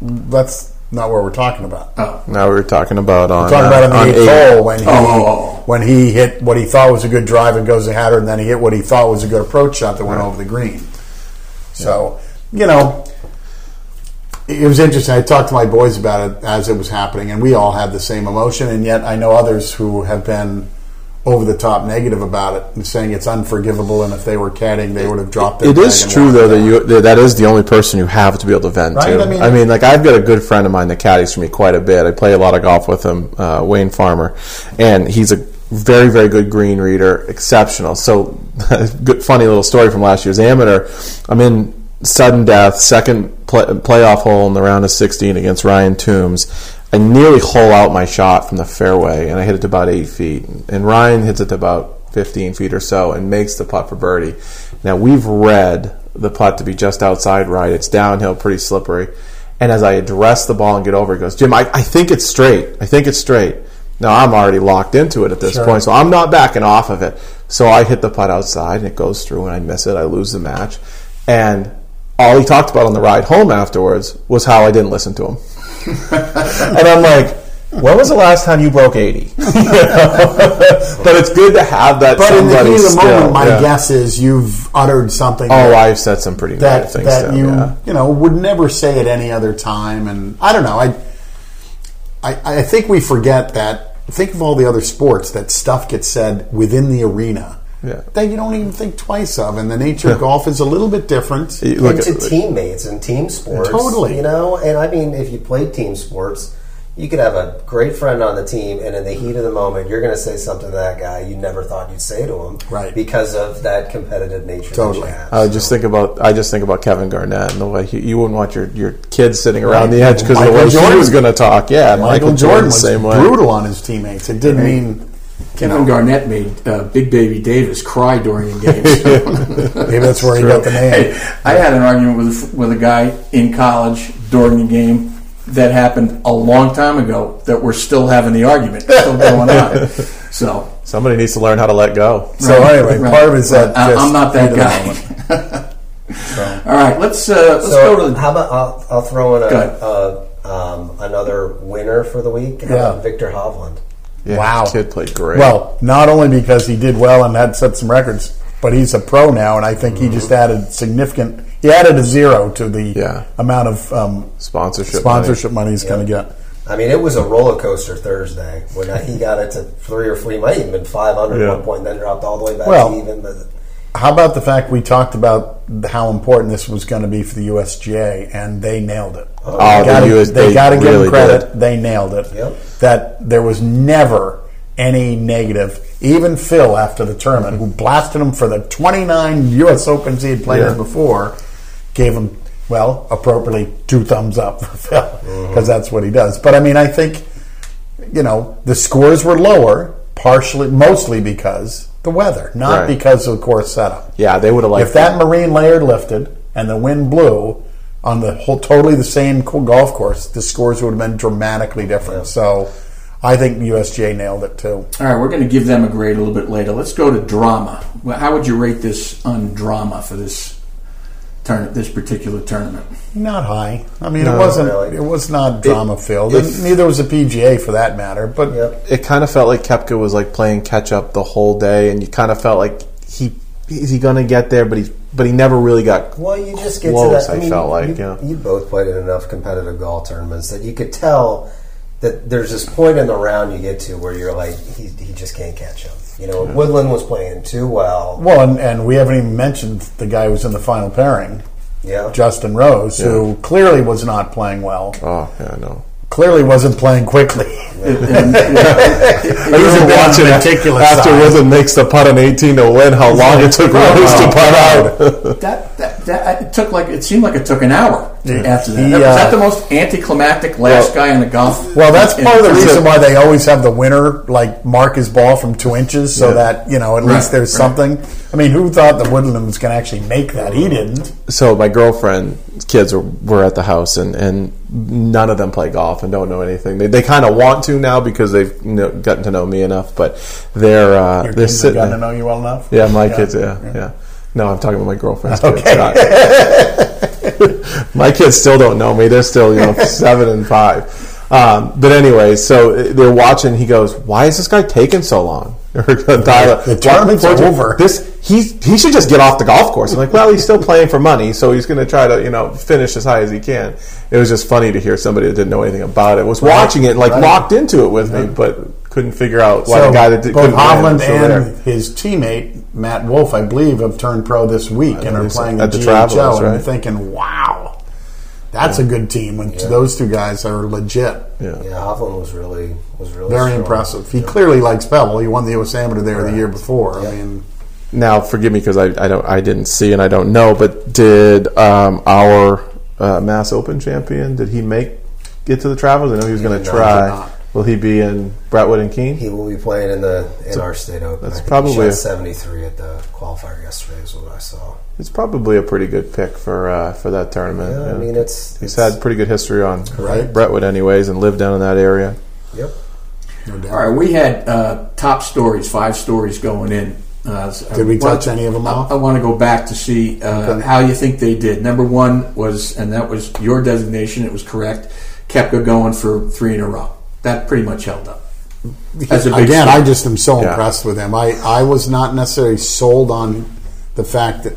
That's not what we're talking about. Oh, now we were talking about on talking uh, about on on the eighth hole when he Oh, oh, oh. when he hit what he thought was a good drive and goes to Hatter, and then he hit what he thought was a good approach shot that went over the green. So you know, it was interesting. I talked to my boys about it as it was happening, and we all had the same emotion. And yet, I know others who have been over the top negative about it and saying it's unforgivable. And if they were caddying, they would have dropped. Their It bag is true though that you that is the only person you have to be able to vent Right? to. I mean- like I've got a good friend of mine that caddies for me quite a bit. I play a lot of golf with him, uh, Wayne Farmer, and he's a very very good green reader, exceptional. So, good funny little story from last year's amateur. I'm in sudden death, second play, playoff hole in the round of 16 against Ryan Toombs. I nearly hole out my shot from the fairway, and I hit it to about eight feet. And Ryan hits it to about 15 feet or so and makes the putt for birdie. Now, we've read the putt to be just outside right. It's downhill, pretty slippery. And as I address the ball and get over, he goes, Jim, I, I think it's straight. I think it's straight. Now, I'm already locked into it at this Sure. point, so I'm not backing off of it. So I hit the putt outside, and it goes through, and I miss it. I lose the match. And all he talked about on the ride home afterwards was how I didn't listen to him. And I'm like, when was the last time you broke 80? but it's good to have that But in the heat of the moment, my yeah. guess is you've uttered something. Oh, that- I've said some pretty that things that you yeah. you know would never say at any other time and I don't know I I, I think we forget that think of all the other sports that stuff gets said within the arena Yeah. that you don't even think twice of and the nature of golf is a little bit different You look and to at- teammates and team sports. Totally. You know, and I mean, if you play team sports, you could have a great friend on the team, and in the heat of the moment, you're going to say something to that guy you never thought you'd say to him, Right. Because of that competitive nature. Totally. That you have. I just think about I just think about Kevin Garnett and the way he, you wouldn't want your, your kids sitting around the edge because of the way Jordan. he was going to talk. Yeah, Michael, Michael, Jordan Jordan, was same way. brutal on his teammates. It didn't mean Kevin Garnett made uh, Big Baby Davis cry during the games. maybe that's where he got the name. Hey, I had an argument with with a guy in college during the game that happened a long time ago that we're still having the argument still going on. So, Somebody needs to learn how to let go. So anyway, right. part of it's that I, just I'm not that heat of the guy. So, All right, let's uh, let's so go to the. how about I'll, I'll throw in a, a um, another winner for the week. Yeah. about Viktor Hovland. Yeah, Wow. kid played great. well, not only because he did well and had set some records, but he's a pro now, and I think he just added significant. He added a zero to the Yeah. amount of um, sponsorship, sponsorship money he's going to get. I mean, it was a roller coaster Thursday when he got it to three or four. He might even been five hundred Yeah. at one point, then dropped all the way back Well, to even. But How about the fact we talked about how important this was going to be for the USGA, and they nailed it. Oh, They oh, gotta- US they got to give really them credit. did. They nailed it. Yep. That there was never any negative. Even Phil, after the tournament, who blasted him for the 29 U.S. Opens he had played Yeah. in before, gave him, well, appropriately two thumbs up for Phil, mm-hmm. because that's what he does. But I mean, I think, you know, the scores were lower, partially, mostly because the weather, not Right. because of the course setup. yeah, they would have liked If that marine layer lifted and the wind blew on the whole, totally the same golf course, the scores would have been dramatically different. So, I think the USGA nailed it too. All right, we're going to give them a grade a little bit later. Let's go to drama. How would you rate this on drama for this turn this particular tournament? Not high. I mean, No, it wasn't. really. It was not drama filled. if- Neither was a PGA for that matter. But Yep. it kind of felt like Koepka was like playing catch up the whole day, and you kind of felt like he is he going to get there, but he but he never really got. Well, you just get Close, to that. I felt like, you, yeah. you both played in enough competitive golf tournaments that you could tell that there's this point in the round you get to where you're like, he, he just can't catch him. You know, Woodland was playing too well. well, and, and we haven't even mentioned the guy who was in the final pairing, Yeah, Justin Rose, who clearly was not playing well. Oh yeah, no. Clearly wasn't playing quickly. And, yeah, He was a bit on meticulous after side. Woodland makes the putt on 18 to win. How long it took Rose to putt out? that, that, that it took like it seemed like it took an hour after that. He, was uh, that the most anticlimactic last guy in the golf? Well, that's in- part of the reason why they always have the winner like mark his ball from two inches, so Yeah. that you know at Right, least there's right. something. I mean, who thought the Woodland was going to actually make that? He didn't. so my girlfriend's kids were, were at the house, and, and none of them play golf and don't know anything. They, they kind of want to now because they've know, gotten to know me enough, but they're uh, Your they're kids have sitting. gotten to there. know you well enough. Yeah, my kids. Yeah, yeah, No, I'm talking about my girlfriend's. Okay. my kids still don't know me. They're still you know seven and five. Um, but anyway, so they're watching. He goes, "Why is this guy taking so long?" The tournament's Why- over. This he he should just get off the golf course. I'm like, well, he's still playing for money, so he's going to try to you know finish as high as he can. It was just funny to hear somebody that didn't know anything about it was watching it, like right. locked into it with me, but couldn't figure out why So the guy that did, both Hovland and there. his teammate Matt Wolff, I believe, have turned pro this week and are believe so. playing the At the GHL. Travelers, And I'm thinking, wow, that's a good team when those two guys are legit. Yeah. yeah. Hovland was really was really Very strong. impressive. He clearly likes Pebble. He won the U.S. Amateur there the year before. I mean, Now, forgive me because I, I don't I didn't see and I don't know, but did um, our uh, Mass Open champion did he make get to the Travelers? I know he was going to not, try. Did not. Will he be in Brentwood and Keene? He will be playing in the in our state open. that's probably he a- seventy three at the qualifier yesterday. Is what I saw. It's probably a pretty good pick for uh, for that tournament. Yeah, I mean it's He's it's- had pretty good history on Right. Brentwood, anyways, and lived down in that area. Yep. no doubt. All right, we had uh, top stories, five stories going in. Uh, Did we I touch want- any of them I. I want to go back to see uh, Okay. how you think they did. Number one was, and that was your designation. It was correct. Koepka going for three in a row. That pretty much held up. As a big Again, story. I just am so Yeah. impressed with him. I, I was not necessarily sold on the fact that,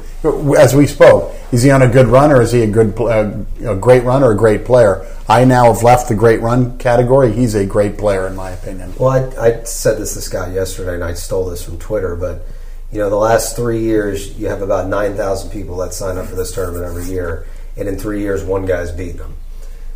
as we spoke, is he on a good run or is he a good, uh, a great run or a great player? I now have left the great run category. He's a great player, in my opinion. Well, I, I said this to Scott yesterday, and I stole this from Twitter. But you know, the last three years, you have about nine thousand people that sign up for this tournament every year, and in three years, one guy's beaten them.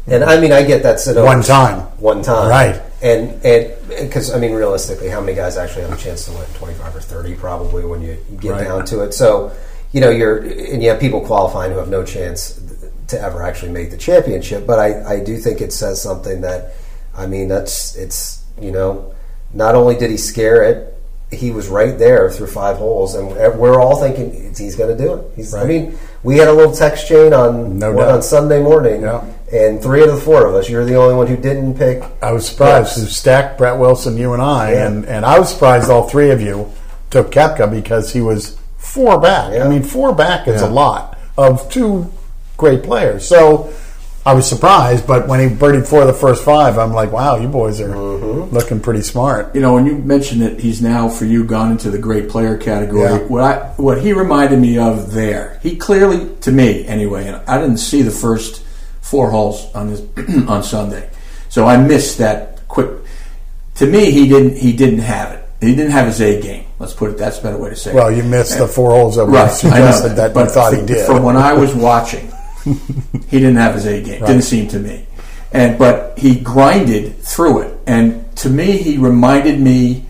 And I mean, I get that's an One time. one time, Right. And and because I mean, realistically, how many guys actually have a chance to win? Twenty five or thirty, probably when you get Right. down to it. So, you know, you're and you have people qualifying who have no chance to ever actually make the championship. But I I do think it says something that I mean that's it's you know not only did he scare it. He was right there through five holes, and we're all thinking he's going to do it. He's, I mean, we had a little text chain on No on Sunday morning, Yeah. And three of the four of us, you're the only one who didn't pick. I was surprised. Yes. It Stack, Brett Wilson, you and I, Yeah. and, and I was surprised all three of you took Koepka because he was four back. Yeah. I mean, four back is Yeah. a lot of two great players. So I was surprised, but when he birdied four of the first five, I'm like, wow, you boys are Mm-hmm. looking pretty smart. You know, when you mentioned that he's now for you gone into the great player category, Yeah. what I what he reminded me of there, he clearly to me anyway, and I didn't see the first four holes on this on Sunday, so I missed that quick. To me, he didn't he didn't have it. He didn't have his A game. Let's put it. That's a better way to say Well, it. Well, you missed the four holes that we Right, I know suggested that, that, but you thought from, he did. From when I was watching, he didn't have his A game. Didn't seem to me, and but he grinded through it. And to me, he reminded me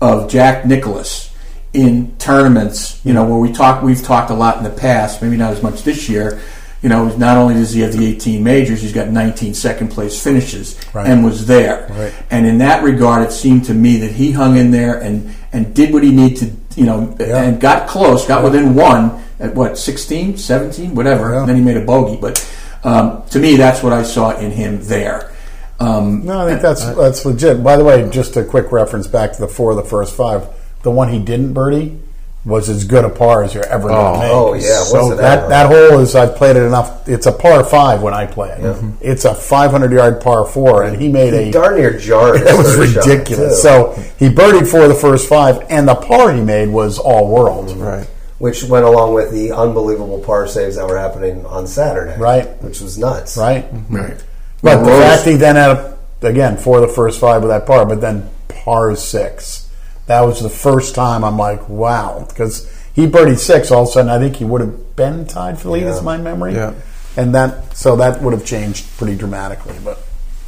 of Jack Nicklaus in tournaments. You know, where we talk, we've talked a lot in the past. Maybe not as much this year. You know, not only does he have the 18 majors, he's got 19 second place finishes Right. and was there. Right. And in that regard, it seemed to me that he hung in there and, and did what he needed to, you know, Yeah. and got close, got within one at what, 16, 17, whatever. Yeah. And then he made a bogey. But um, to me, that's what I saw in him there. Um, No, I think that's that's legit. By the way, just a quick reference back to the four of the first five. The one he didn't birdie was as good a par as you're ever going Oh. to make. Oh, yeah, so it that at? that hole is I've played it enough. It's a par five when I play it. It's a 500 yard par four, and he made He a. darn near jarred. his That was ridiculous. So he birdied for the first five, and the par he made was all world. Right. which went along with the unbelievable par saves that were happening on Saturday, Right. Which was nuts, Right. Mm-hmm. right. But the Rose- fact he then had again for the first five with that par, but then par six. That was the first time I'm like, wow, because he birdied six. All of a sudden, I think he would have been tied for the lead. Yeah. Is my memory? Yeah. And that so that would have changed pretty dramatically. But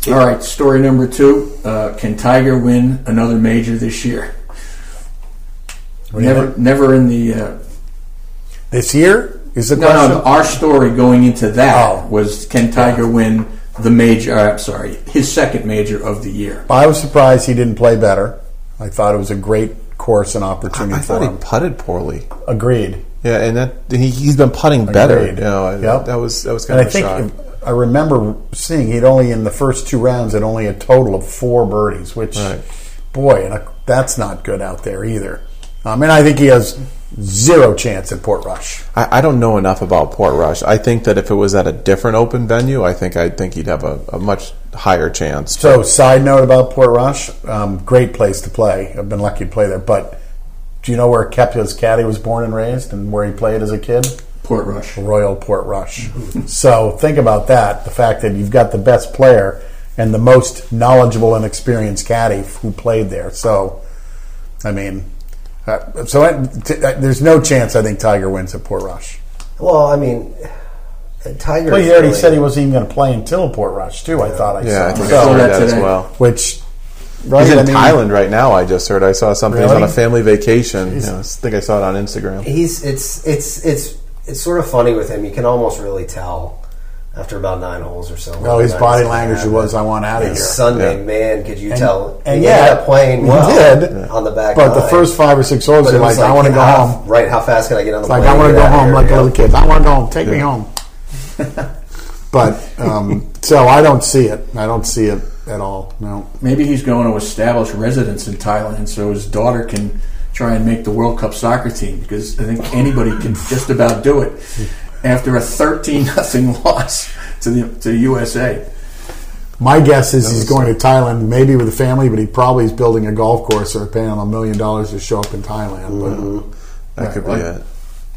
All right, story number two. Uh, can Tiger win another major this year? do Never, never in the. Uh, this year is the no, question. no, our story going into that Oh. was can Tiger win the major? Uh, I'm sorry, his second major of the year. I was surprised he didn't play better. I thought it was a great course and opportunity I for thought he him. putted poorly. Agreed. Yeah, and that he, he's been putting better. Agreed. You know, I- Yep. that was that was kind I of a think shock. I remember seeing he'd only in the first two rounds had only a total of four birdies, which, Right. boy, and that's not good out there either. I mean, I think he has zero chance at Portrush. I, I don't know enough about Portrush. I think that if it was at a different open venue, I think I think he'd have a, a much higher chance. So, side note about Portrush, um, great place to play. I've been lucky to play there, but do you know where Koepka's caddy was born and raised, and where he played as a kid? Portrush. Royal Portrush. so think about that. The fact that you've got the best player and the most knowledgeable and experienced caddy who played there. So, I mean, uh, so I, t- uh, there's no chance I think Tiger wins at Portrush. Well, I mean, Tiger. Well, he already said he wasn't even going to play until Portrush too. I thought I yeah, I saw. think So- I heard that that as well. which right? He's in I mean, Thailand right now. I just heard. I saw something. He's on a family vacation. You know, I think I saw it on Instagram. He's it's it's it's it's sort of funny with him. You can almost really tell after about nine holes or so. Oh, his whether or not body language was, "I want out of here." Sunday, Yeah. man, could you And- tell? and he yet, ended up playing he did. on the back. But the first five or six holes, But you're it was like, "I want to go how- home." Right? How fast can I get on the It's like plane? I want to go home, here, like you know? little kids. I want to go home. Take me home. But um, so I don't see it. I don't see it at all. No. Maybe he's going to establish residence in Thailand so his daughter can try and make the World Cup soccer team because I think anybody can just about do it after a 13 nothing loss to the to the USA. My guess is he's going to Thailand, maybe with a family, but he probably is building a golf course or paying a million dollars to show up in Thailand. But That could be Right. it.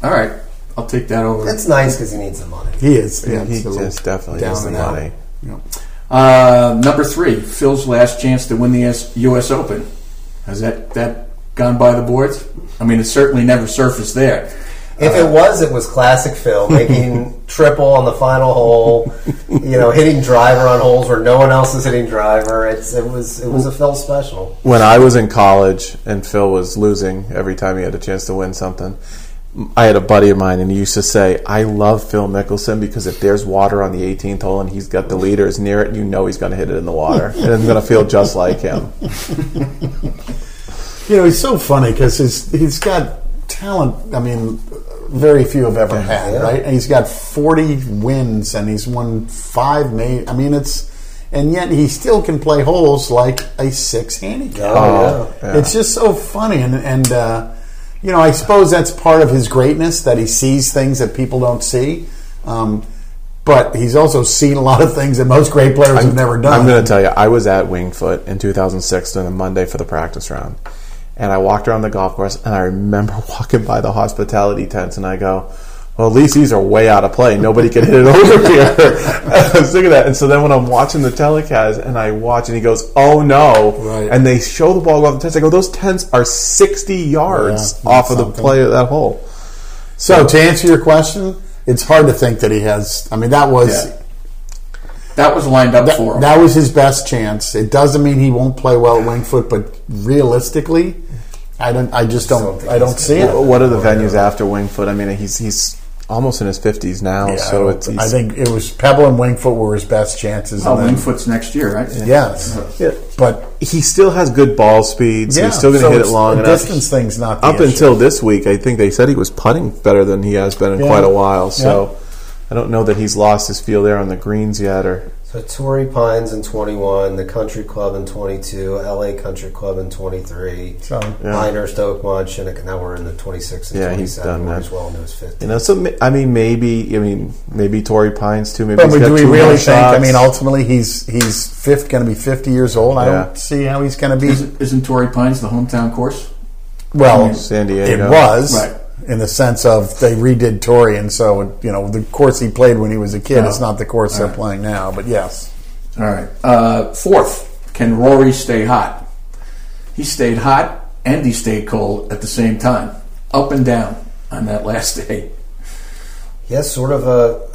All right, I'll take that over. That's nice because he needs the money. He is. Yeah, he it's just definitely down has the money. Yeah. Uh, number three, Phil's last chance to win the S- U.S. Open. Has that that gone by the boards? I mean, it certainly never surfaced there. If it was, it was classic Phil, making triple on the final hole. You know, hitting driver on holes where no one else is hitting driver. It's it was it was a Phil special. When I was in college and Phil was losing every time he had a chance to win something, I had a buddy of mine and he used to say, "I love Phil Mickelson because if there's water on the 18th hole and he's got the leaders near it, you know he's going to hit it in the water and it's going to feel just like him." You know, he's so funny because he's he's got talent. I mean, very few have ever had, Yeah. right? And he's got 40 wins and he's won five. Ma- I mean, it's and yet he still can play holes like a six handicap. Oh, yeah. It's just so funny, and and uh, you know, I suppose that's part of his greatness that he sees things that people don't see. Um, but he's also seen a lot of things that most great players i've never done. I'm going to tell you, I was at Winged Foot in 2006 on a Monday for the practice round. And I walked around the golf course and I remember walking by the hospitality tents and I go, well, at least these are way out of play. Nobody can hit it over here. I was thinking that. And so then when I'm watching the telecast and I watch and he goes, oh no. Right. And they show the ball go off the tents. I go, those tents are 60 yards Yeah, off of the play of that hole. So to answer your question, it's hard to think that he has. I mean, that was Yeah. That was lined up for that, him. that was his best chance. It doesn't mean he won't play well at Winged Foot, but realistically, I don't. I just Don't don't. I don't see it. What are the oh, venues after Winged Foot? I mean, he's he's almost in his 50s now. Yeah, so I, it's, I think it was Pebble and Winged Foot were his best chances. oh, and then- Winged Foot's next year, right? Yes, Yeah. but he still has good ball speed, so yeah, he's still going to so hit it long the enough. Distance thing's not the Up issue. until this week, I think they said he was putting better than he has been in Yeah. quite a while. So I don't know that he's lost his feel there on the greens yet. Or So Torrey Pines in 21, the Country Club in 22, LA Country Club in 23, So, Yeah. Pinehurst, Oakmont, Shinnecock. Now we're in the 26 and Yeah, he's 27. done We're that. as well into his 50. you know, so I mean, maybe I mean maybe Torrey Pines too. Maybe but he's do got we two more really think? I mean, ultimately, he's he's fifth, going to be fifty years old. I Yeah. don't see how he's going to be. Isn't, isn't Torrey Pines the hometown course? Well, San Diego. It was Right. In the sense of they redid Torrey, and so you know the course he played when he was a kid No. is not the course they're Right. playing now. But yes, All right. Uh, fourth, can Rory stay hot? He stayed hot and he stayed cold at the same time, up and down on that last day. Yes, sort of a.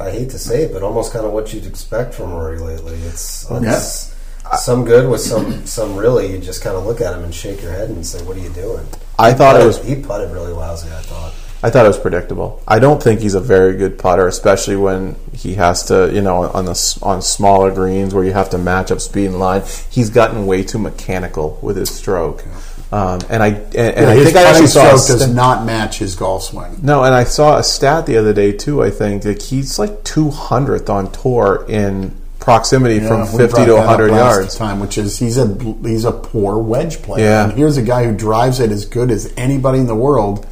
I, I hate to say it, but almost kind of what you'd expect from Rory lately. It's, it's some good with some some really. You just kind of look at him and shake your head and say, "What are you doing?" I thought it was he putted really lousy. I thought. I thought it was predictable. I don't think he's a very good putter, especially when he has to, you know, on the on smaller greens where you have to match up speed and line. He's gotten way too mechanical with his stroke, um, and I and, and I his think I actually putting saw a stroke does not match his golf swing. no, and I saw a stat the other day too. I think like he's like two hundredth on tour in proximity Yeah, from fifty to that hundred yards. time, which is he's a he's a poor wedge player. Yeah. and here's a guy who drives it as good as anybody in the world,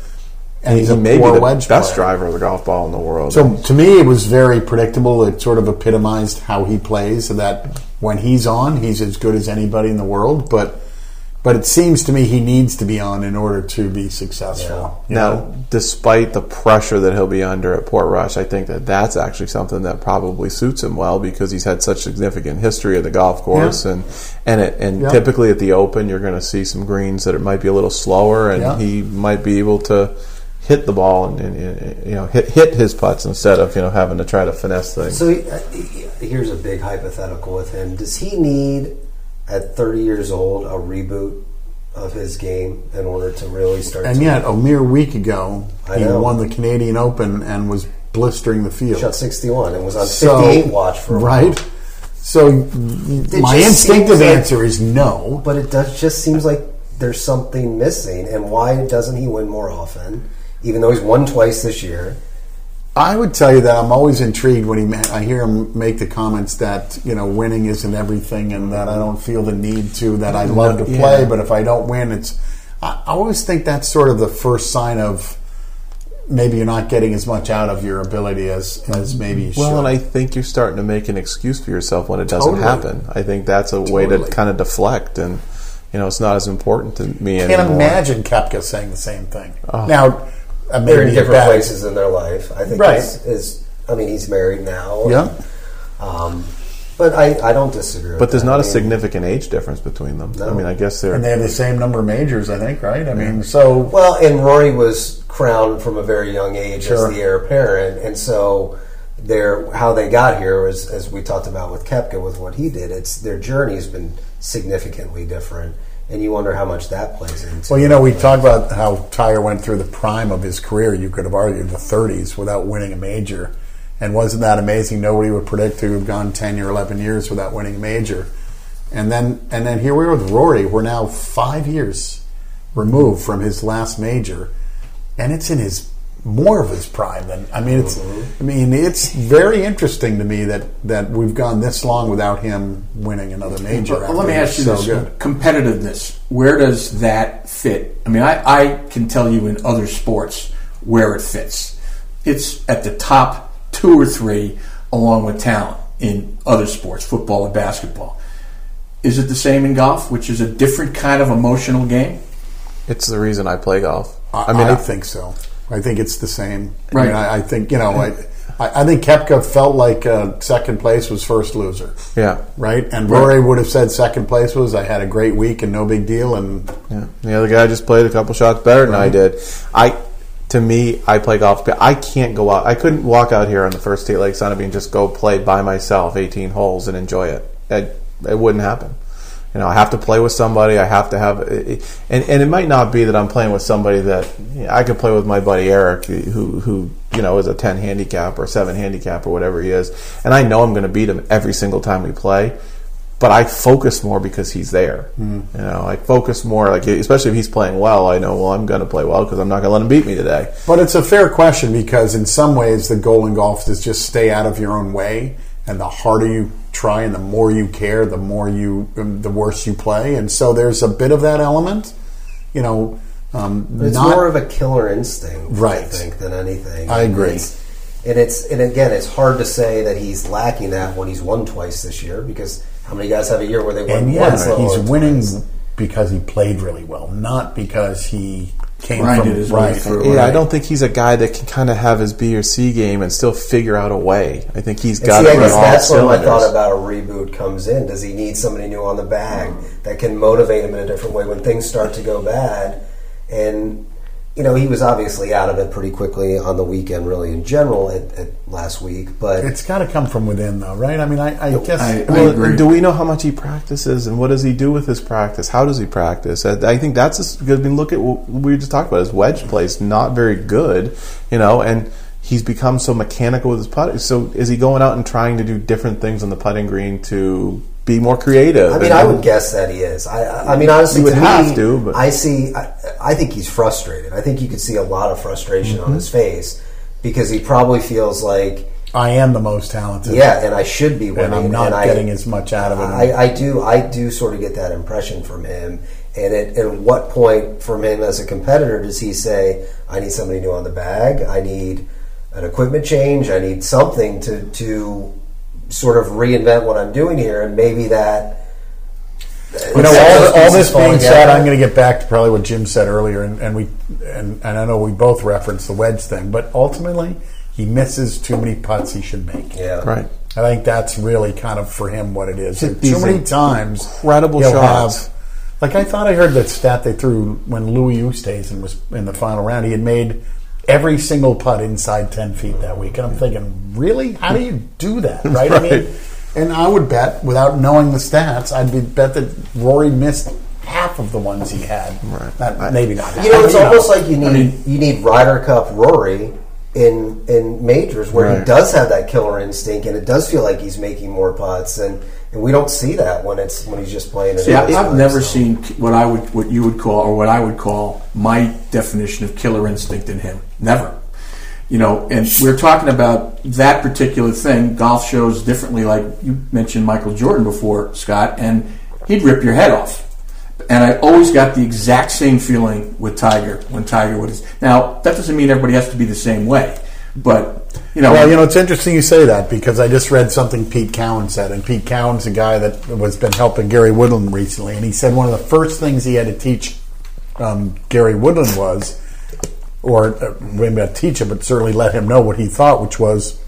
and he's He a may be poor the wedge best player. driver of the golf ball in the world. So to me, it was very predictable. It sort of epitomized how he plays. So that when he's on, he's as good as anybody in the world. But but it seems to me he needs to be on in order to be successful. you Now, know? despite the pressure that he'll be under at Portrush, I think that that's actually something that probably suits him well because he's had such significant history of the golf course, Yeah. and and it, and Yeah. typically at the Open, you're going to see some greens that it might be a little slower, and Yeah. he might be able to hit the ball and, and, and, you know hit hit his putts instead of you know having to try to finesse things. So he, uh, he- here's a big hypothetical with him. Does he need, at 30 years old, a reboot of his game in order to really start? and yet a mere week ago I he know. won the Canadian Open and was blistering the field. shot 61 and was on So- 58 watch for a while. right. So my instinctive like- answer is no. But it does just seems like there's something missing. And why doesn't he win more often? Even though he's won twice this year. I would tell you that I'm always intrigued when he ma- I hear him make the comments that you know winning isn't everything, and that I don't feel the need to. That I love to play, Yeah. but if I don't win, it's. I I always think that's sort of the first sign of maybe you're not getting as much out of your ability as as maybe you Well, should. and I think you're starting to make an excuse for yourself when it doesn't Totally. happen. I think that's a way to kind of deflect, and you know, it's not as important to me I can't anymore. imagine Koepka saying the same thing. Oh. Now, They're in different bad- places in their life. I think Right. is, is I mean he's married now. Yeah. Um, But I, I don't disagree. But there's that. not I a mean, significant age difference between them. I mean, I guess they're And they have the same number of majors, I think, right? I mean, so Well, and Rory was crowned from a very young age Sure. as the heir apparent, and so their how they got here was, as we talked about with Koepka, with what he did. It's their journey has been significantly different, and you wonder how much that plays into. Well, you know, we talk about how Tiger went through the prime of his career. You could have argued the 30s without winning a major. And wasn't that amazing? Nobody would predict to have gone 10 or 11 years without winning a major. And then, and then here we are with Rory. We're now five years removed from his last major, and it's in his more of his prime than I mean. It's mm-hmm. I mean it's very interesting to me that that we've gone this long without him winning another major. But let me ask you he's this: good. competitiveness. Where does that fit? I mean, I, I can tell you in other sports where it fits. It's at the top two or three, along with talent in other sports, football and basketball. Is it the same in golf, which is a different kind of emotional game? it's the reason I play golf. I, I mean, I I- think so. I think it's the same. I, Right. mean, I, I think you know. I, I I think Koepka felt like uh, second place was first loser, yeah, right? And Rory would have said second place was I had a great week and no big deal. And Yeah, the other guy just played a couple shots better than I did. I, to me, I play golf. But I can't go out. I couldn't walk out here on the first tee Lake Sunapee and just go play by myself, eighteen holes, and enjoy it. It, it wouldn't happen. You know, I have to play with somebody. I have to have, and and it might not be that I'm playing with somebody that you know, I could play with my buddy Eric, who who you know is a ten handicap or seven handicap or whatever he is, and I know I'm going to beat him every single time we play but I focus more because he's there. Hmm. You know, I focus more, like especially if he's playing well. I know, well, I'm going to play well because I'm not going to let him beat me today. but it's a fair question because in some ways the goal in golf is just stay out of your own way, and the harder you try and the more you care, the more you um, the worse you play. And so there's a bit of that element. You know, um, it's not more of a killer instinct, right? I think, than anything. I agree. It's- and it's and again, it's hard to say that he's lacking that when he's won twice this year because how many guys have a year where they won and yeah, he's winning twice? because he played really well, not because he came Grinded from his way right. through. Yeah, I don't think he's a guy that can kind of have his B or C game and still figure out a way. I think he's got see, it I in guess all that's where my thought about a reboot comes in. Does he need somebody new on the bag that can motivate him in a different way when things start to go bad? And you know, he was obviously out of it pretty quickly on the weekend, really in general, at, at last week. But It's got to come from within, though, right? I mean, I, I guess I- I Well, agree. do we know how much he practices and what does he do with his practice? How does he practice? I I think that's because I mean, look at what we just talked about. His wedge plays not very good, you know, and he's become so mechanical with his putting. So is he going out and trying to do different things on the putting green to be more creative? I mean, I would guess that he is. I, I I mean, honestly, to have me, to, but- I see. I, I think he's frustrated. I think you could see a lot of frustration Mm-hmm. on his face because he probably feels like, I am the most talented. yeah, and I should be winning, and I'm not I- getting as much out of it. I, I do. I do sort of get that impression from him. And at, at what point from him as a competitor does he say, "I need somebody new on the bag. I need an equipment change. I need something to to sort of reinvent what I'm doing here." And maybe that. You know, all, all this being together. said, I'm going to get back to probably what Jim said earlier, and, and we and, and I know we both referenced the wedge thing, but ultimately he misses too many putts he should make. Yeah. right. I think that's really kind of for him what it is. Hit Too many times, incredible he'll shots. have- like I thought I heard that stat they threw when Louis Oosthuizen was in the final round. He had made every single putt inside ten feet that week, and I'm thinking, really, how do you do that? Right? I mean, and I would bet, without knowing the stats, I'd be bet that Rory missed half of the ones he had. Right. Not, maybe not. You know, it's half, almost like you need mean- you need Ryder Cup Rory in in majors where he does have that killer instinct and it does feel like he's making more putts and, and we don't see that when it's when he's just playing. See, I, out. I've never So- seen what I would, what you would call, or what I would call my definition of killer instinct in him. Never. You know, and we're talking about that particular thing. Golf shows differently. Like you mentioned Michael Jordan before, Scott, and he'd rip your head off. And I always got the exact same feeling with Tiger when Tiger was. Now that doesn't mean everybody has to be the same way, but you know, Well, you know, it's interesting you say that because I just read something Pete Cowan said, and Pete Cowan's a guy that was been helping Gary Woodland recently, and he said one of the first things he had to teach um, Gary Woodland was, or uh, maybe not teach him, but certainly let him know what he thought, which was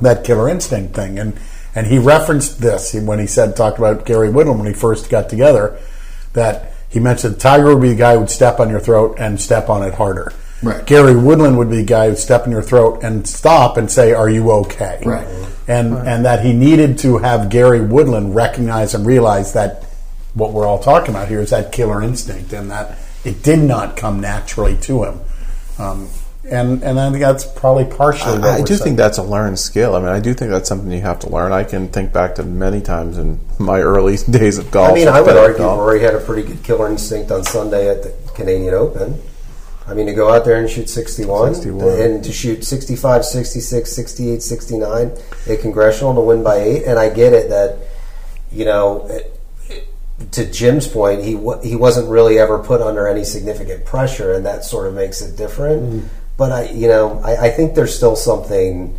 that killer instinct thing, and And he referenced this when he said talked about Gary Woodland when he first got together. That he mentioned Tiger would be the guy who would step on your throat and step on it harder. Right. Gary Woodland would be the guy who'd step in your throat and stop and say, "Are you okay?" Right. And and that he needed to have Gary Woodland recognize and realize that what we're all talking about here is that killer instinct, and that it did not come naturally to him. Um, and and I think that's probably partially. what I, I we're do saying. think that's a learned skill. I mean, I do think that's something you have to learn. I can think back to many times in my early days of golf. I mean, I would argue golf. Rory had a pretty good killer instinct on Sunday at the Canadian Open. I mean, to go out there and shoot 61, 61. and to shoot 65, 66, 68, 69 at Congressional to win by eight. And I get it that, you know, it, it- to Jim's point, he wa- he wasn't really ever put under any significant pressure, and that sort of makes it different. Mm. But I, you know, I, I think there's still something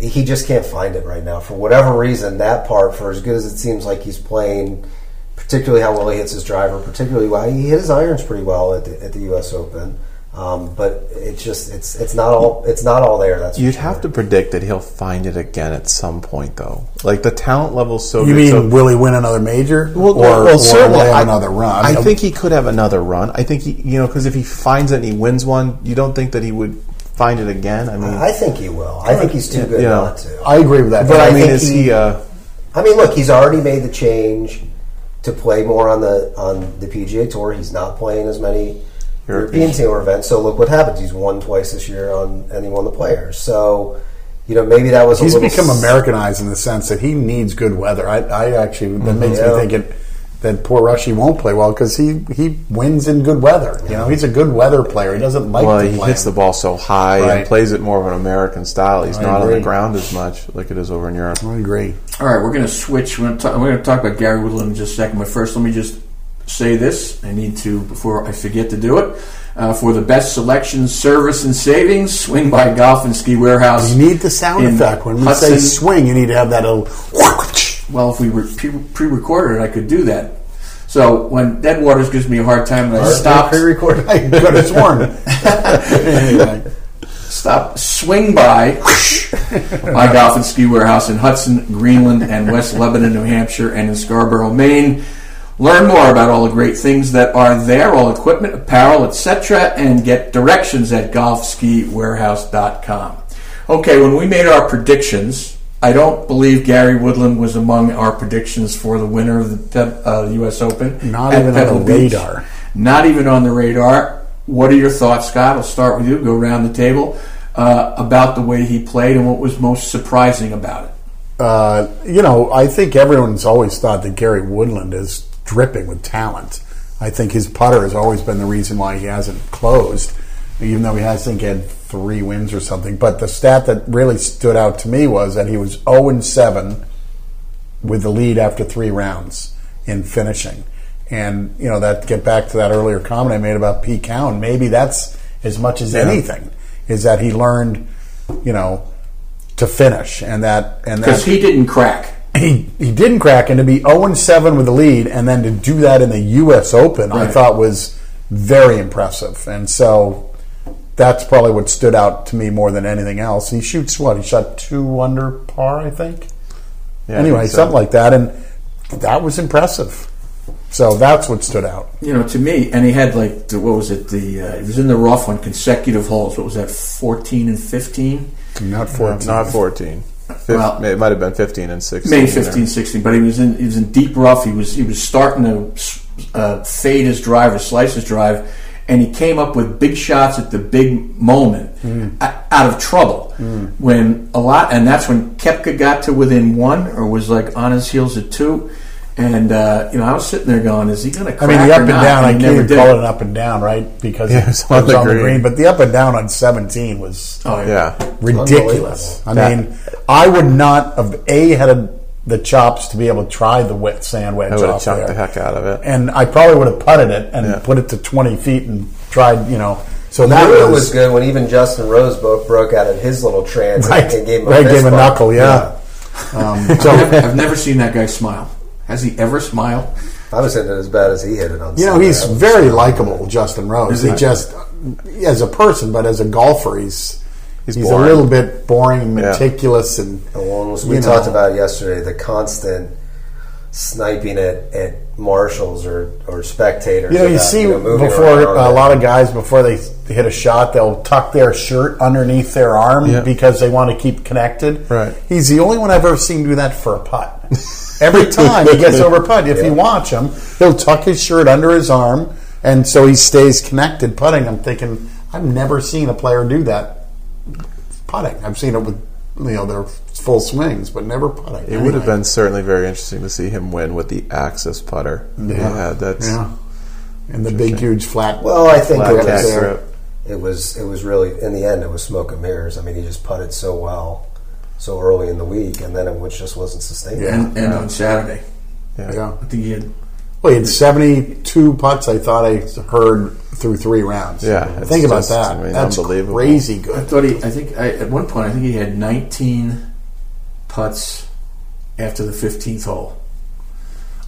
he just can't find it right now for whatever reason. That part, for as good as it seems like he's playing, particularly how well he hits his driver, particularly well he hit his irons pretty well at the, at the U.S. Open. Um, but it's just it's it's not all it's not all there. That's You'd sure. have to predict that he'll find it again at some point, though. Like the talent level's so You good. mean so, will he win another major, well, or, well, or certainly, have I- another run? I think he could have another run. I think he, you know, because if he finds it and he wins one, you don't think that he would find it again. I mean, I think he will. I think he's too good Yeah. not to. I agree with that. but I I mean, is he- he? Uh, I mean, look, he's already made the change to play more on the on the PGA Tour. He's not playing as many European. European Tour events. So look what happens. He's won twice this year on, and he won the Players. So you know maybe that was a He's little become s- Americanized in the sense that he needs good weather. I, I actually that makes Yeah. me think it, that poor Rushy won't play well because he, he wins in good weather. You know, he's a good weather player. He doesn't like well, to he play. hits the ball so high Right. and plays it more of an American style. He's I not on the ground as much like it is over in Europe. I agree. All right, we're going to switch. We're going to, talk, we're going to talk about Gary Woodland in just a second. But first, let me just say this. I need to, before I forget to do it. Uh, for the best selection, service, and savings, swing by Golf and Ski Warehouse. You need the sound effect when we Hudson. say swing. You need to have that little. Well, if we were pre recorded I could do that. So when Dead Waters gives me a hard time and I stop, Pre-recorded. I could have sworn. anyway. stop, swing by my golf and ski warehouse in Hudson, Greenland, and West Lebanon, New Hampshire, and in Scarborough, Maine. Learn more about all the great things that are there, all equipment, apparel, etc., and get directions at golfskiwarehouse.com. Okay, when we made our predictions, I don't believe Gary Woodland was among our predictions for the winner of the uh, U.S. Open. Not even on the Beach. radar. Not even on the radar. What are your thoughts, Scott? I'll start with you. Go around the table uh, about the way he played and what was most surprising about it. uh, you know, I think everyone's always thought that Gary Woodland is dripping with talent. I think his putter has always been the reason why he hasn't closed, even though he has, I think, had three wins or something. But the stat that really stood out to me was that he was 0 7 with the lead after three rounds in finishing. And, you know, that get back to that earlier comment I made about Pete Cowan. Maybe that's as much as anything, is that he learned, you know, to finish and that and Because that he didn't crack. he he didn't crack, and to be 0 7 with the lead, and then to do that in the U.S. Open, I thought was very impressive. And so that's probably what stood out to me more than anything else. He shoots what? He shot two under par, I think. Yeah, I anyway, think so. something like that, and that was impressive. So that's what stood out. You know, to me, and he had like the, what was it? The uh, he was in the rough on consecutive holes. What was that? Fourteen and fifteen. Not No, 14. not 14. Fif- Well- it might have been 15 and 16. Maybe in there. 15, 16, but he was in he was in deep rough. He was he was starting to uh, fade his drive or slice his drive, and he came up with big shots at the big moment o- out of trouble. When a lot, and that's when Koepka got to within one or was like on his heels at two. And uh, you know, I was sitting there going, "Is he going to I mean, the up or and not?" down, I he can't never even did. call it an up and down, right? Because Yeah, it it's on was the on the green. green. But the up and down on 17 was Oh yeah. Yeah. ridiculous. I That- mean, I would not have a had a, the chops to be able to try the wet sand wedge I would have off there, the heck out of it. and I probably would have putted it and Yeah. put it to twenty feet and tried, you know. So That that was, was good when even Justin Rose broke, broke out of his little trance right. and gave him a, right, fist gave a knuckle, yeah. Um, I've, never, I've never seen that guy smile. Has he ever smiled? I was hitting it as bad as he hit it on. you know, Sunday. he's very likable, Justin Rose. Is He he? just as a person, but as a golfer, he's he's, He's a little bit boring and meticulous and The ones we you talked about yesterday, the constant sniping at, at marshals or, or spectators. You know, you about, see moving before a lot of guys before they hit a shot, they'll tuck their shirt underneath their arm Yeah. because they want to keep connected. Right. He's the only one I've ever seen do that for a putt. Every time he gets over a putt, if you watch him, he'll tuck his shirt under his arm, and so he stays connected putting. I'm thinking I've never seen a player do that putting. I've seen it with you know their full swings, but never putting. It would have been certainly very interesting to see him win with the Axis putter. he Yeah. That's yeah, and the big, huge flat. Well, I think it was, grip. it was it was really in the end it was smoke and mirrors. I mean, he just putted so well so early in the week, and then it was, just wasn't sustainable. Yeah. and, and on Saturday, yeah. I think he had Well, he had 72 putts, I thought I heard, through three rounds. Yeah, it's Think about just, that. I mean, That's unbelievable. crazy I thought he. I think I, at one point I think he had 19 putts after the 15th hole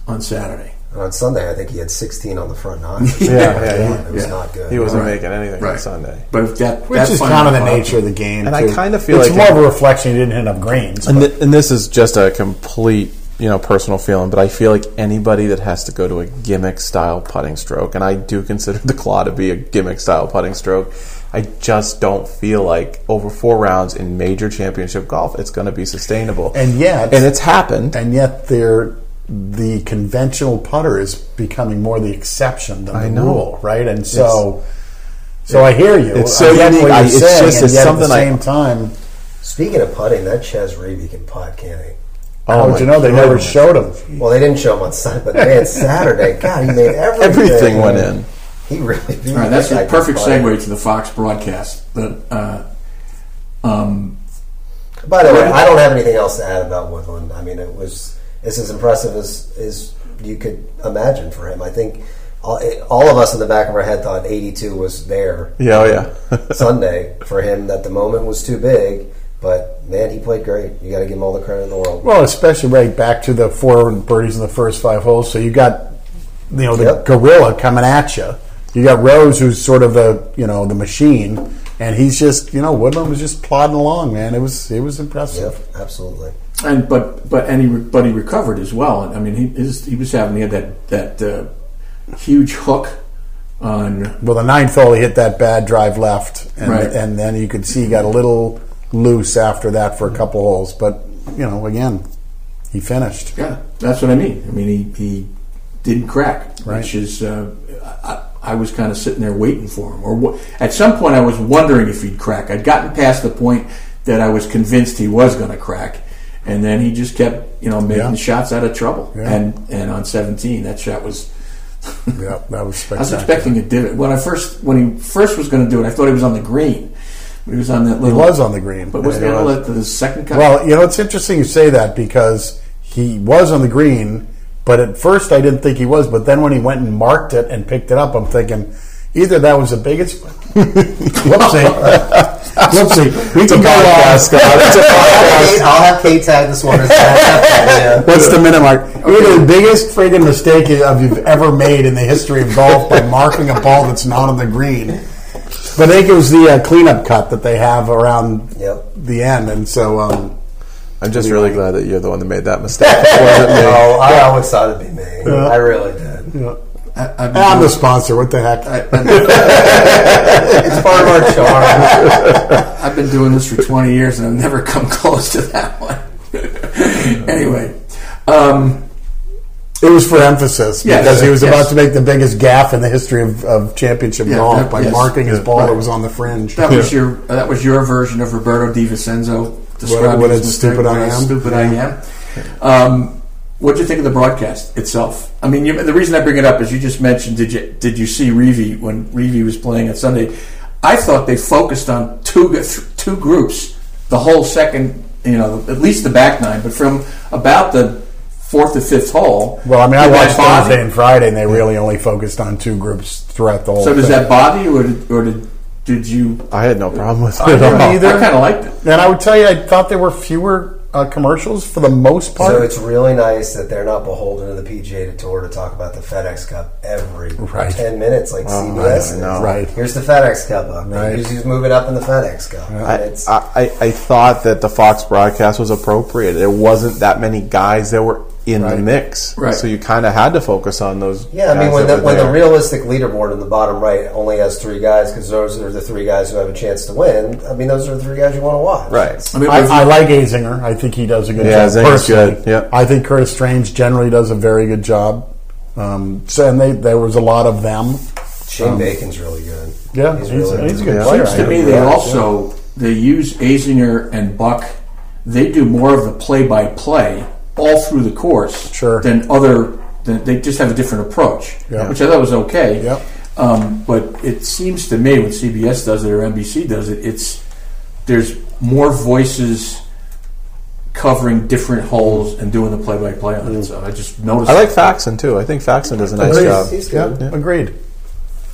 on Saturday. And on Sunday, I think he had 16 on the front nine. Yeah, yeah, yeah, it was yeah. not good. he wasn't Right. making anything Right. on Sunday. But if that Which that is final kind of the nature of the game. And I kind of feel it's like more it- of a reflection he didn't hit enough greens. And, th- and this is just a complete, you know, personal feeling, but I feel like anybody that has to go to a gimmick style putting stroke, and I do consider the claw to be a gimmick style putting stroke, I just don't feel like over four rounds in major championship golf, it's going to be sustainable. And yet- and it's happened. and yet they're, the conventional putter is becoming more the exception than I the know. rule, right? And so, so I hear you. It's so I get unique. what I- you're it's saying, just- and it's yet something at the I- same time, Speaking of putting, that Chez Reavie can putt, can't he? Oh, would my you know? They God. never showed him. Well, they didn't show him on Sunday, but man, Saturday, God, he made everything. Everything went in. He really. All right, that's I a perfect segue to the Fox broadcast. The, uh, um, By the way, I don't have anything else to add about Woodland. I mean, it was it's as impressive as as you could imagine for him. I think all, all of us in the back of our head thought 82 was there Yeah, oh yeah. Sunday for him. That the moment was too big, but man, he played great. You got to give him all the credit in the world. Well, especially right back to the four birdies in the first five holes. So you got, you know, the Yep. gorilla coming at you. You got Rose, who's sort of the, you know, the machine, and he's just, you know, Woodland was just plodding along, man. It was, it was impressive. Yep, absolutely. and but but and he re- but he recovered as well. I mean, he his, he was having he had that that uh, huge hook on Well, the ninth hole, he hit that bad drive left, and, Right. and then you could see he got a little loose after that for a couple holes. But you know, again, he finished. Yeah, that's what I mean. I mean, he, he didn't crack, Right. which is uh, I, was kind of sitting there waiting for him. Or wha- at some point, I was wondering if he'd crack. I'd gotten past the point that I was convinced he was going to crack, and then he just kept you know making Yeah. shots out of trouble. Yeah. And and on 17, that shot was. Yeah, that was I was expecting a divot when I first when he first was going to do it. I thought he was on the green. But he was on that He was on the green. But was Yeah, the he the second cut? Well, you know, it's interesting you say that because he was on the green, but at first I didn't think he was. But then when he went and marked it and picked it up, I'm thinking either that was the biggest. Whoopsie. Whoopsie. We can go on. podcast, Scott. It's a podcast. I'll have Kate tag this one. What's the minute mark? Either the biggest friggin' mistake of you've ever made in the history of golf by marking a ball that's not on the green. But I think it was the uh, cleanup cut that they have around Yep. the end, and so um, I'm just really glad that you're the one that made that mistake. It wasn't me. Oh, I always thought it'd be me. I really did. you know, I, I've been I'm the sponsor. What the heck? I- It's part of our charm. I've been doing this for 20 years and I've never come close to that one. anyway, um, It was for emphasis Yes, because he was yes. about to make the biggest gaffe in the history of, of championship Yeah, golf that- by yes. marking his ball Right. that was on the fringe. that was your that was your version of Roberto De Vicenzo what a his stupid I am. Stupid I am. Um, what do you think of the broadcast itself? I mean, you, the reason I bring it up is you just mentioned did you did you see Reeve when Reeve was playing on Sunday? I thought they focused on two two groups the whole second, you know, at least the back nine, but from about the fourth to fifth hole. Well, I mean, I watched Thursday and Friday, and they really only focused on two groups throughout the whole. So does thing. that bother you, or did, or did, did you? I had no problem with it I at didn't all. either. I kind of liked it. And I would tell you, I thought there were fewer uh, commercials for the most part. So it's really nice that they're not beholden to the PGA Tour to talk about the FedEx Cup every Right. ten minutes, like Oh, CBS. I know. Right. Here's the FedEx Cup up. Right. Here's who's moving up in the FedEx Cup. I, It's, I, I I thought that the Fox broadcast was appropriate. There wasn't that many guys that were in the mix, Right. so you kind of had to focus on those. yeah, I mean, when the, were when the realistic leaderboard in the bottom right only has three guys because those are the three guys who have a chance to win. I mean, those are the three guys you want to watch. Right. I mean, I, if I like Azinger. I think he does a good Yeah, job. Zinger's personally. good, yeah. I think Curtis Strange generally does a very good job. Um, so, and they, there was a lot of them. Shane Bacon's really good. Yeah, he's, he's- really he's a good. good player. Seems to I me they also they use Azinger and Buck. They do more of the play-by-play all through the course Sure. than other. Than, they just have a different approach, Yeah. which I thought was okay. Yep. Um, but it seems to me when CBS does it or NBC does it, it's there's more voices covering different holes and doing the play-by-play on it. So I just noticed. I like Faxon too. I think Faxon does a nice Agreed. job. He's Yeah, good. agreed.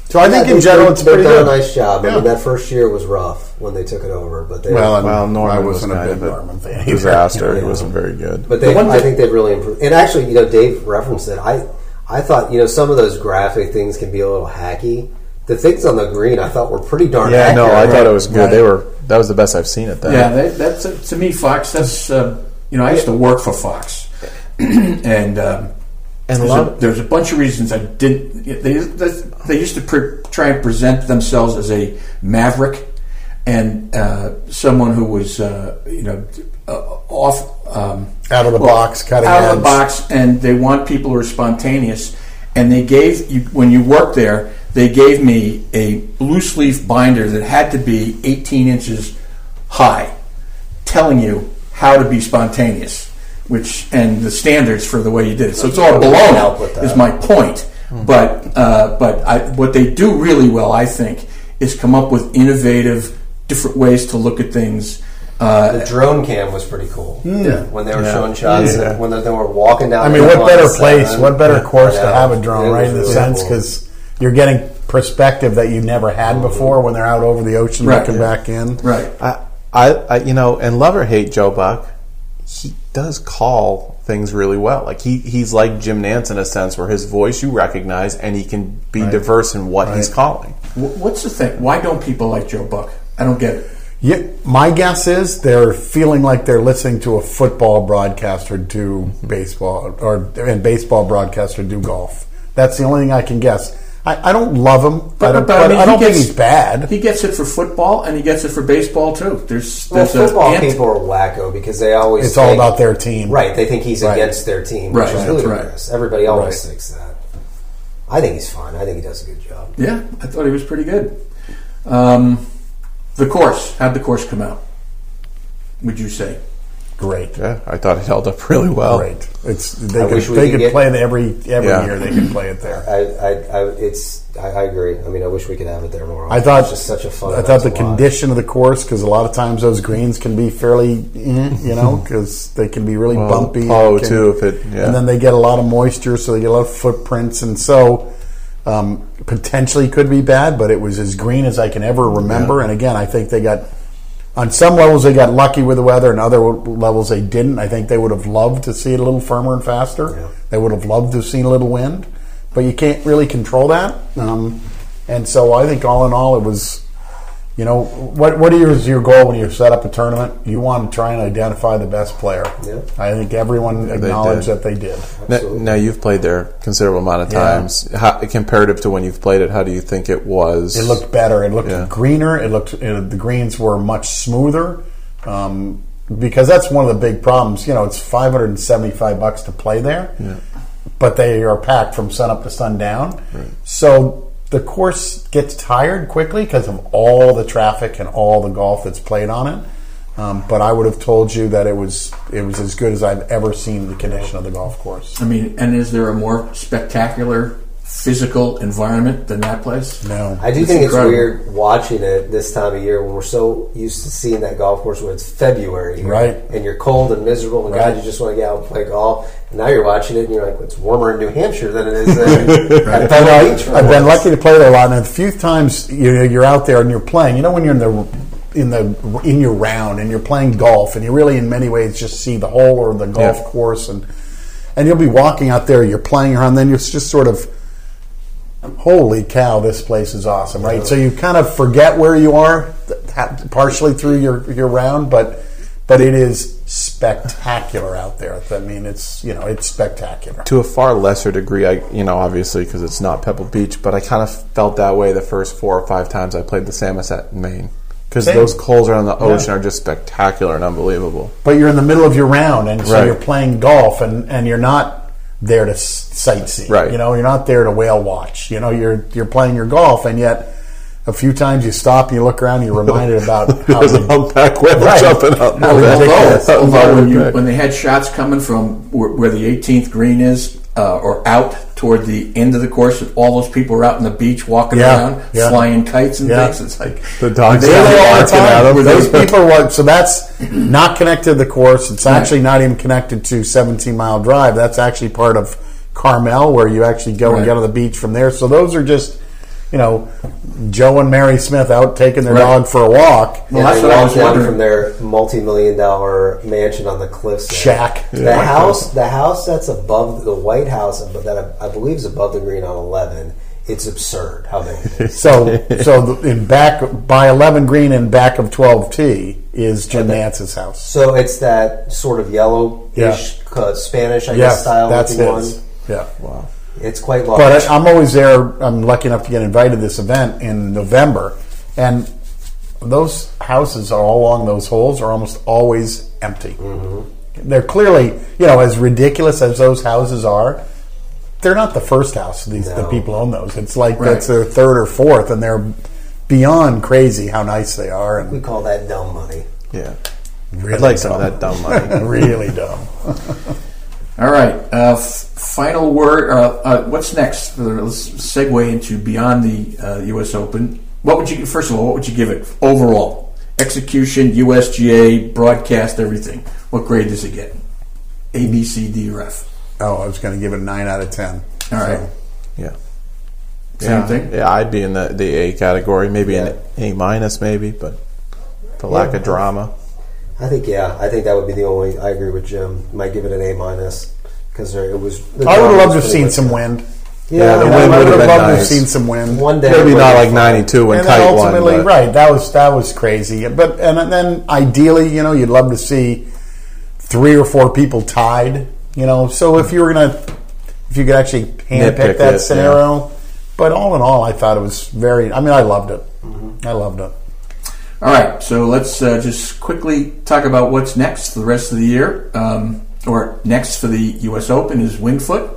So I think in general it's they've pretty done good. a nice job. I mean, that first year was rough when they took it over, but they Well, and Well, Norman I was wasn't a big of a Norman fan. either. disaster. He wasn't very good. But they, The one I think they've really improved. And actually, you know, Dave referenced it. I, I thought, you know, some of those graphic things can be a little hacky. The things on the green, I thought were pretty darn. yeah, no, I accurate. thought it was good. Right. They were. That was the best I've seen it. that. Yeah, that, that's uh, to me Fox. That's uh, you know I used to work for Fox, and um, And there's, a, love- there's a bunch of reasons I didn't. They they used to pre- try and present themselves as a maverick and uh, someone who was uh, you know uh, off um, Out of the box, cutting out of the box, and they want people who are spontaneous. And they gave you when you worked there, they gave me a loose leaf binder that had to be 18 inches high, telling you how to be spontaneous, which and the standards for the way you did it. So it's all blown out. Is my point. But uh, but I, what they do really well, I think, is come up with innovative, different ways to look at things. Uh, The drone cam was pretty cool. Yeah. When they were Yeah. showing shots, Yeah. when they, they were walking down. I mean, what better place, seven. what better course I to have a drone, It right? In the really sense, cool. because you're getting perspective that you never had before when they're out over the ocean Right. looking back in. right. I, I, I, you know, and love or hate Joe Buck, he does call things really well. Like he, he's like Jim Nantz in a sense, where his voice you recognize, and he can be Right. diverse in what he's calling. What's the thing? Why don't people like Joe Buck? I don't get it. Yeah, my guess is they're feeling like they're listening to a football broadcaster do mm-hmm. baseball, or and baseball broadcaster do golf. That's the only thing I can guess. I, I don't love him, but, I don't, but I he don't think he's bad. He gets it for football and he gets it for baseball too. There's Well, there's football a ant- people are wacko because they always It's all about their team, Right, they think he's Right. against their team, Right, which is that's ludicrous. Everybody always Right. thinks that. I think he's fine. I think he does a good job. Yeah, I thought he was pretty good. Um, the course, how'd the course come out? Would you say? Great, Yeah, I thought it held up really well. great. It's they I could, they could could get- play it every every Yeah. year. They could play it there. I, I, I it's, I, I agree. I mean, I wish we could have it there more. Often. I thought it's just such a fun. I thought the to watch. condition of the course because a lot of times those greens can be fairly, eh, you know, because they can be really Well, bumpy. oh, can- too, if it- yeah. and then they get a lot of moisture, so they get a lot of footprints, and so um, potentially could be bad. But it was as green as I can ever remember. And again, I think they got on some levels they got lucky with the weather, and other levels they didn't. I think they would have loved to see it a little firmer and faster. Yeah. They would have loved to have seen a little wind, but you can't really control that. Um, and so I think all in all, it was, you know, what what is your goal when you set up a tournament? You want to try and identify the best player. Yeah. I think everyone they acknowledged did. that they did. Now, Absolutely. now you've played there a considerable amount of Yeah. times. How, comparative to when you've played it, how do you think it was? It looked better. It looked Yeah. greener. It looked it, the greens were much smoother. Um, because that's one of the big problems. You know, it's five hundred and seventy-five bucks to play there, yeah. but they are packed from sun up to sundown. Right. So the course gets tired quickly because of all the traffic and all the golf that's played on it. Um, but I would have told you that it was it was as good as I've ever seen the condition of the golf course. I mean, and is there a more spectacular physical environment than that place? No, I do It's think incredible. it's weird watching it this time of year when we're so used to seeing that golf course when it's February, Right. And you're cold and miserable, and Right. God, you just want to get out and play golf. And now you're watching it, and you're like, it's warmer in New Hampshire than it is in at Pebble Beach. for I've been lucky to play there a lot, and a few times you know, you're out there and you're playing. You know when you're in the in the in your round and you're playing golf and you really in many ways just see the hole or the golf Yeah. course and and you'll be walking out there you're playing around then you're just sort of holy cow this place is awesome right? So you kind of forget where you are partially through your your round but but it is spectacular out there. I mean it's you know it's spectacular. To a far lesser degree, I you know obviously because it's not Pebble Beach, but I kind of felt that way the first four or five times I played the Samoset in Maine. Because those holes around the ocean are just spectacular and unbelievable. but you're in the middle of your round, and so Right. you're playing golf, and, and you're not there to sightsee. Right. You know, you're not there to whale watch. You know, you're you're playing your golf, and yet a few times you stop and you look around, and you're reminded about how There's a the- humpback whale Right. jumping up. How over there. ridiculous. Although, although when, you, when they had shots coming from where, where the 18th green is, uh, or out toward the end of the course, and all those people are out on the beach walking Yeah, around, yeah. flying kites and Yeah. things. It's like The dogs They are all the time. Were Those people what? So that's not connected to the course. It's actually not even connected to 17 Mile Drive. That's actually part of Carmel, where you actually go and get on the beach from there. So those are just, you know, Joe and Mary Smith out taking their Right. dog for a walk. Well, and that's what I walk was wondering. from their multi-million dollar mansion on the cliffs. there. Shack. The house, the house that's above the White House but that I, I believe is above the green on eleven. It's absurd how big. So, so in back by 11 green and back of 12 T is Jim Nantz's house. So it's that sort of yellowish uh, Spanish, I guess, Yes, style that's looking his. one. Yeah. Wow. It's quite large. But I, I'm always there. I'm lucky enough to get invited to this event in November, and those houses are all along those holes are almost always empty. They're clearly, you know, as ridiculous as those houses are. They're not the first house these the people own those. It's like Right. that's their third or fourth, and they're beyond crazy how nice they are, we call that dumb money. Yeah. really I'd like some of dumb. that dumb money. really dumb. All right. Uh, f- final word. Uh, uh, what's next? Uh, Let's segue into beyond the uh, U.S. Open. What would you? First of all, what would you give it overall? Execution, USGA, broadcast, everything. What grade does it get? A, B, C, D, or F. Oh, I was going to give it a nine out of ten. All right. So, Yeah. Same yeah. thing? Yeah, I'd be in the, the A category, maybe an A minus, maybe, but the lack of drama. I think yeah. I think that would be the only. I agree with Jim. Might give it an A minus because it was. I would have loved to have seen some wind. Yeah, the wind I would would have have been loved to have nice. seen some wind. One day, Maybe not like '92 when and then Kite won. ultimately, but- right? That was that was crazy. But and then ideally, you know, you'd love to see three or four people tied. You know, so if you were gonna, if you could actually handpick Nitpick that it, scenario. But all in all, I thought it was very. I mean, I loved it. I loved it. All right, so let's uh, just quickly talk about what's next for the rest of the year. Um, or next for the U.S. Open is Winged Foot.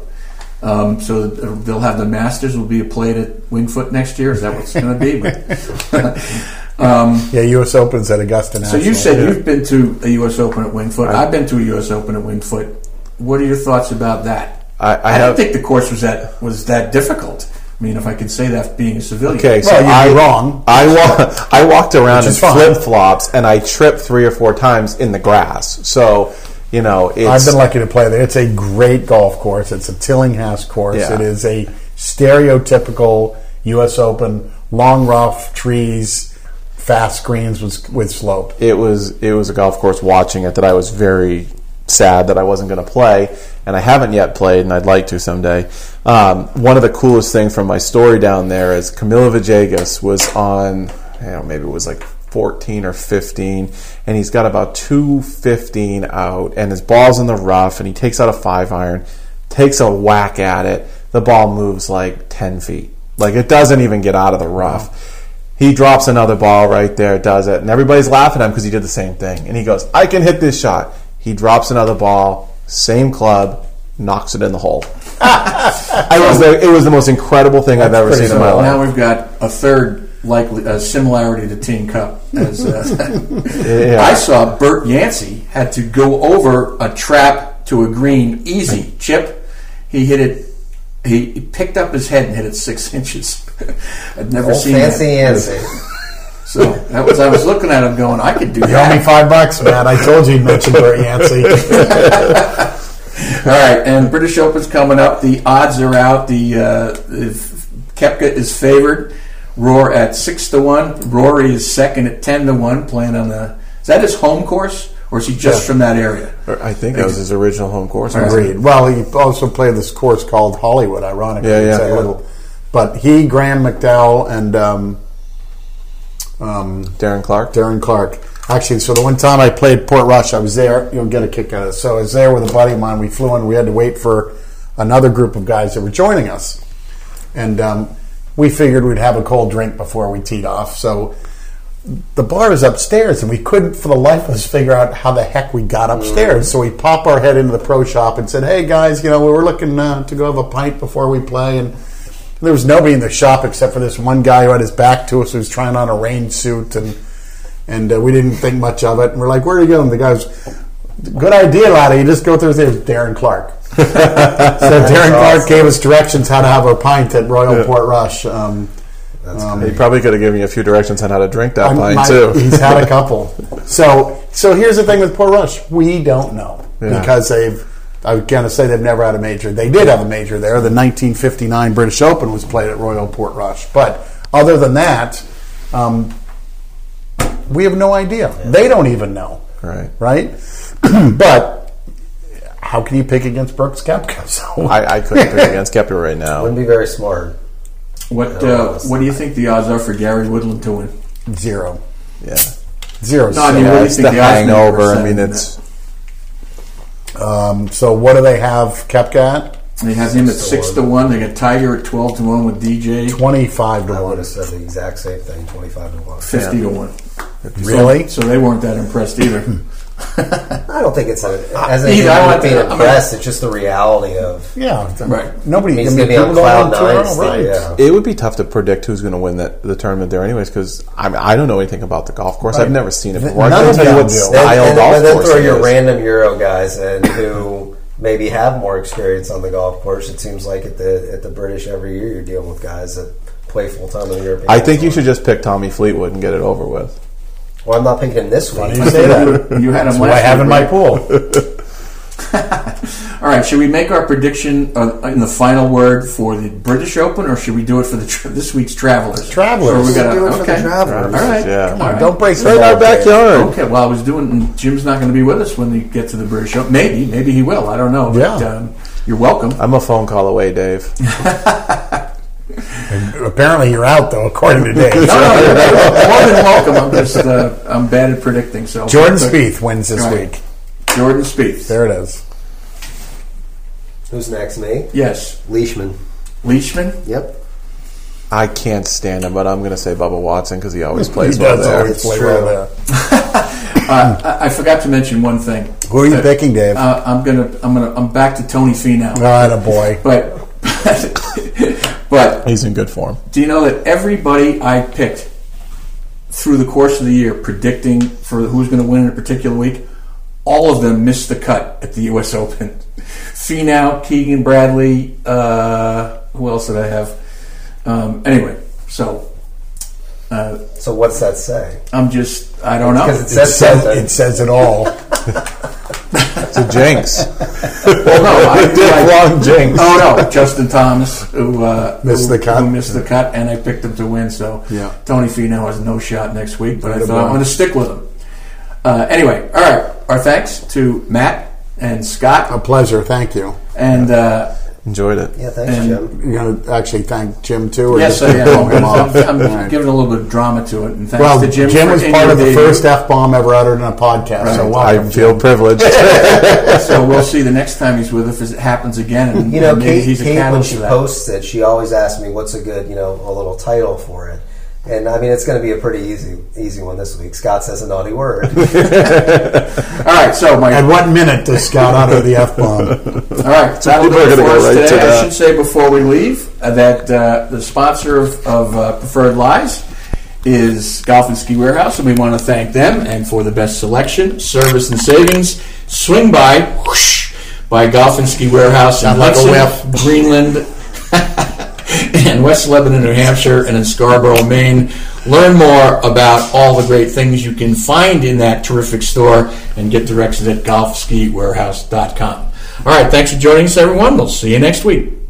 Um, so they'll have the Masters will be played at Winged Foot next year. Is that what it's going to be? But, um, Yeah, U.S. Opens at Augusta so you said you've been to a U.S. Open at Winged Foot. I've been to a U.S. Open at Winged Foot. What are your thoughts about that? I, I I, have. didn't think the course was that was that difficult. I mean, if I could say that being a civilian. Okay, so Well, you'd I, wrong. I, wa- I walked around in flip flops and I tripped three or four times in the grass. So, you know, it's. I've been lucky to play there. It's a great golf course. It's a Tillinghast course. Yeah. It is a stereotypical U.S. Open, long rough trees, fast greens with with slope. it was it was a golf course watching it that I was very sad that I wasn't going to play, and I haven't yet played, and I'd like to someday. Um, one of the coolest things from my story down there is Camilo Villegas was on, I don't know, maybe it was like 14 or 15, and he's got about 215 out, and his ball's in the rough, and he takes out a five iron, takes a whack at it, the ball moves like 10 feet. Like it doesn't even get out of the rough. He drops another ball right there, does it, and everybody's laughing at him because he did the same thing. And he goes, "I can hit this shot." He drops another ball, same club, knocks it in the hole. I was it was the most incredible thing I've ever seen in my life. now we've got a third likely a similarity to Tin Cup. As uh, Yeah. I saw, Bert Yancey had to go over a trap to a green easy chip. He hit it. He picked up his head and hit it six inches. I'd never Old seen fancy that. Yancey. So that was I was looking at him going, I could do You owe me five bucks, man. I told you you'd mention Bert Yancey. All right, and British Open's coming up. The odds are out. The uh, if Koepka is favored. Roar at six to one. Rory is second at ten to one, playing on the. Is that his home course, or is he just Yeah. from that area? I think that was his original home course. Agreed. Well, he also played this course called Holywood, ironically. Yeah, yeah. It's that little- but he, Graham McDowell, and um, um, Darren Clarke. Darren Clarke. Actually, so the one time I played Portrush, I was there. You'll get a kick out of this. So I was there with a buddy of mine. We flew in. We had to wait for another group of guys that were joining us, and um, we figured we'd have a cold drink before we teed off. So the bar is upstairs, and we couldn't, for the life of us, figure out how the heck we got upstairs. So we pop our head into the pro shop and said, "Hey guys, you know, we were looking uh, to go have a pint before we play." And there was nobody in the shop except for this one guy who had his back to us, who was trying on a rain suit, and and uh, we didn't think much of it. And we're like, "Where are you going?" The guy goes, "Good idea, laddie. You just go through there." Darren Clarke. so Darren Clarke awesome. gave us directions how to have a pint at Royal Portrush. Um, That's He probably could have given me a few directions on how to drink that I'm- pint my- too. He's had a couple. So, so here's the thing with Portrush: we don't know Yeah. because they've. I'm going to say they've never had a major. They did have a major there. The 1959 British Open was played at Royal Portrush, but other than that, um, we have no idea. They don't even know, right. right? but how can you pick against Brooks Koepka? So I, I couldn't pick against Koepka right now. Wouldn't be very smart. What uh, What do you think the odds are for Gary Woodland to win? zero, Yeah. zero. No, I mean, So- what do you think the the odds hangover. are I mean, it's Um, so what do they have Koepka at? They have him at Six to six to one. They got Tiger at twelve to one with DJ Twenty-five to I would have said the exact same thing, 25 to 1. fifty to one. Really? So they weren't that impressed either. I don't think it's a, uh, as Either, anything I about want being to- I'm impressed. It's just the reality of. Yeah, Right. Nobody. He's I mean, gonna be on people don't cloud win two in a nine row, still, right? yeah. it would be tough to predict who's going to win that the tournament there, anyways. Because I mean, I don't know anything about the golf course. Right. I've never seen it Th- before. I none can't of tell you them what do. style and, golf and then course throw it your is. random Euro guys in who maybe have more experience on the golf course. It seems like at the at the British every year you're dealing with guys that play full time in the European. I think you should just pick Tommy Fleetwood and get it over with. Well, I'm not picking him this week. You say that. You had him That's what I last have week, in my right? pool. All right, should we make our prediction uh, in the final word for the British Open, or should we do it for the tra- this week's Travelers? Travelers. Or we gotta, Do it for the okay. Travelers. All right, Yeah. come Come on, Don't break the Right in our ball, Dave. backyard. Okay, well, I was doing. Jim's not going to be with us when we get to the British Open. Maybe, maybe he will. I don't know. But, Yeah. um, you're welcome. I'm a phone call away, Dave. Apparently, you're out though, according to Dave. No, no, you're more than welcome. I'm just uh, I'm bad at predicting. So Jordan but- Spieth wins this Right. week. Jordan Spieth. There it is. Who's next? Me? Yes, Leishman. Leishman. Yep. I can't stand him, but I'm going to say Bubba Watson because he always He plays well does there. always play well there. Uh, I, I forgot to mention one thing. Who are you Uh, picking, Dave? Uh, I'm gonna I'm gonna I'm back to Tony Finau. All right, a boy. But but He's in good form. do you know that everybody I picked through the course of the year predicting for who's going to win in a particular week, all of them missed the cut at the U.S. Open. Finau, Keegan Bradley, uh, who else did I have? Um, anyway, so uh, So what's that say? I'm just I don't know. Because it It says says, it says it all. It's a jinx. well, no, I, I- Long jinx. Oh no, Justin Thomas who uh, Missed who, the cut. Who missed the cut, and I picked him to win. So Yeah. Tony Finau has no shot next week, but I thought I'm going to stick with him. Uh, anyway, all right. Our thanks to Matt and Scott. A pleasure. Thank you. and uh, Enjoyed it. Yeah, thanks, And- Jim. You're going to actually thank Jim too? Or yes, just I am. blow him I'm. I'm All right. giving a little bit of drama to it, and thanks Well, to Jim. Jim, was part of the debut. first f bomb ever uttered in a podcast. So welcome. I feel privileged. So we'll see the next time he's with us if it happens again, and You know, maybe Kate, he's a Kate when she for posts it, she always asks me what's a good, you know, a little title for it. And I mean, it's going to be a pretty easy, easy one this week. Scott says a naughty word. All right, so my At what minute does Scott utter the f bomb? All right, that'll do it for us right to today. I should say before we leave uh, that uh, the sponsor of, of uh, Preferred Lies is Golf and Ski Warehouse, and we want to thank them and for the best selection, service, and savings. Swing by whoosh, by Golf and Ski Warehouse in Sound like a Hudson, whip. Greenland, and West Lebanon, New Hampshire, and in Scarborough, Maine. Learn more about all the great things you can find in that terrific store and get directions at golfskiwarehouse.com. All right, thanks for joining us, everyone. We'll see you next week.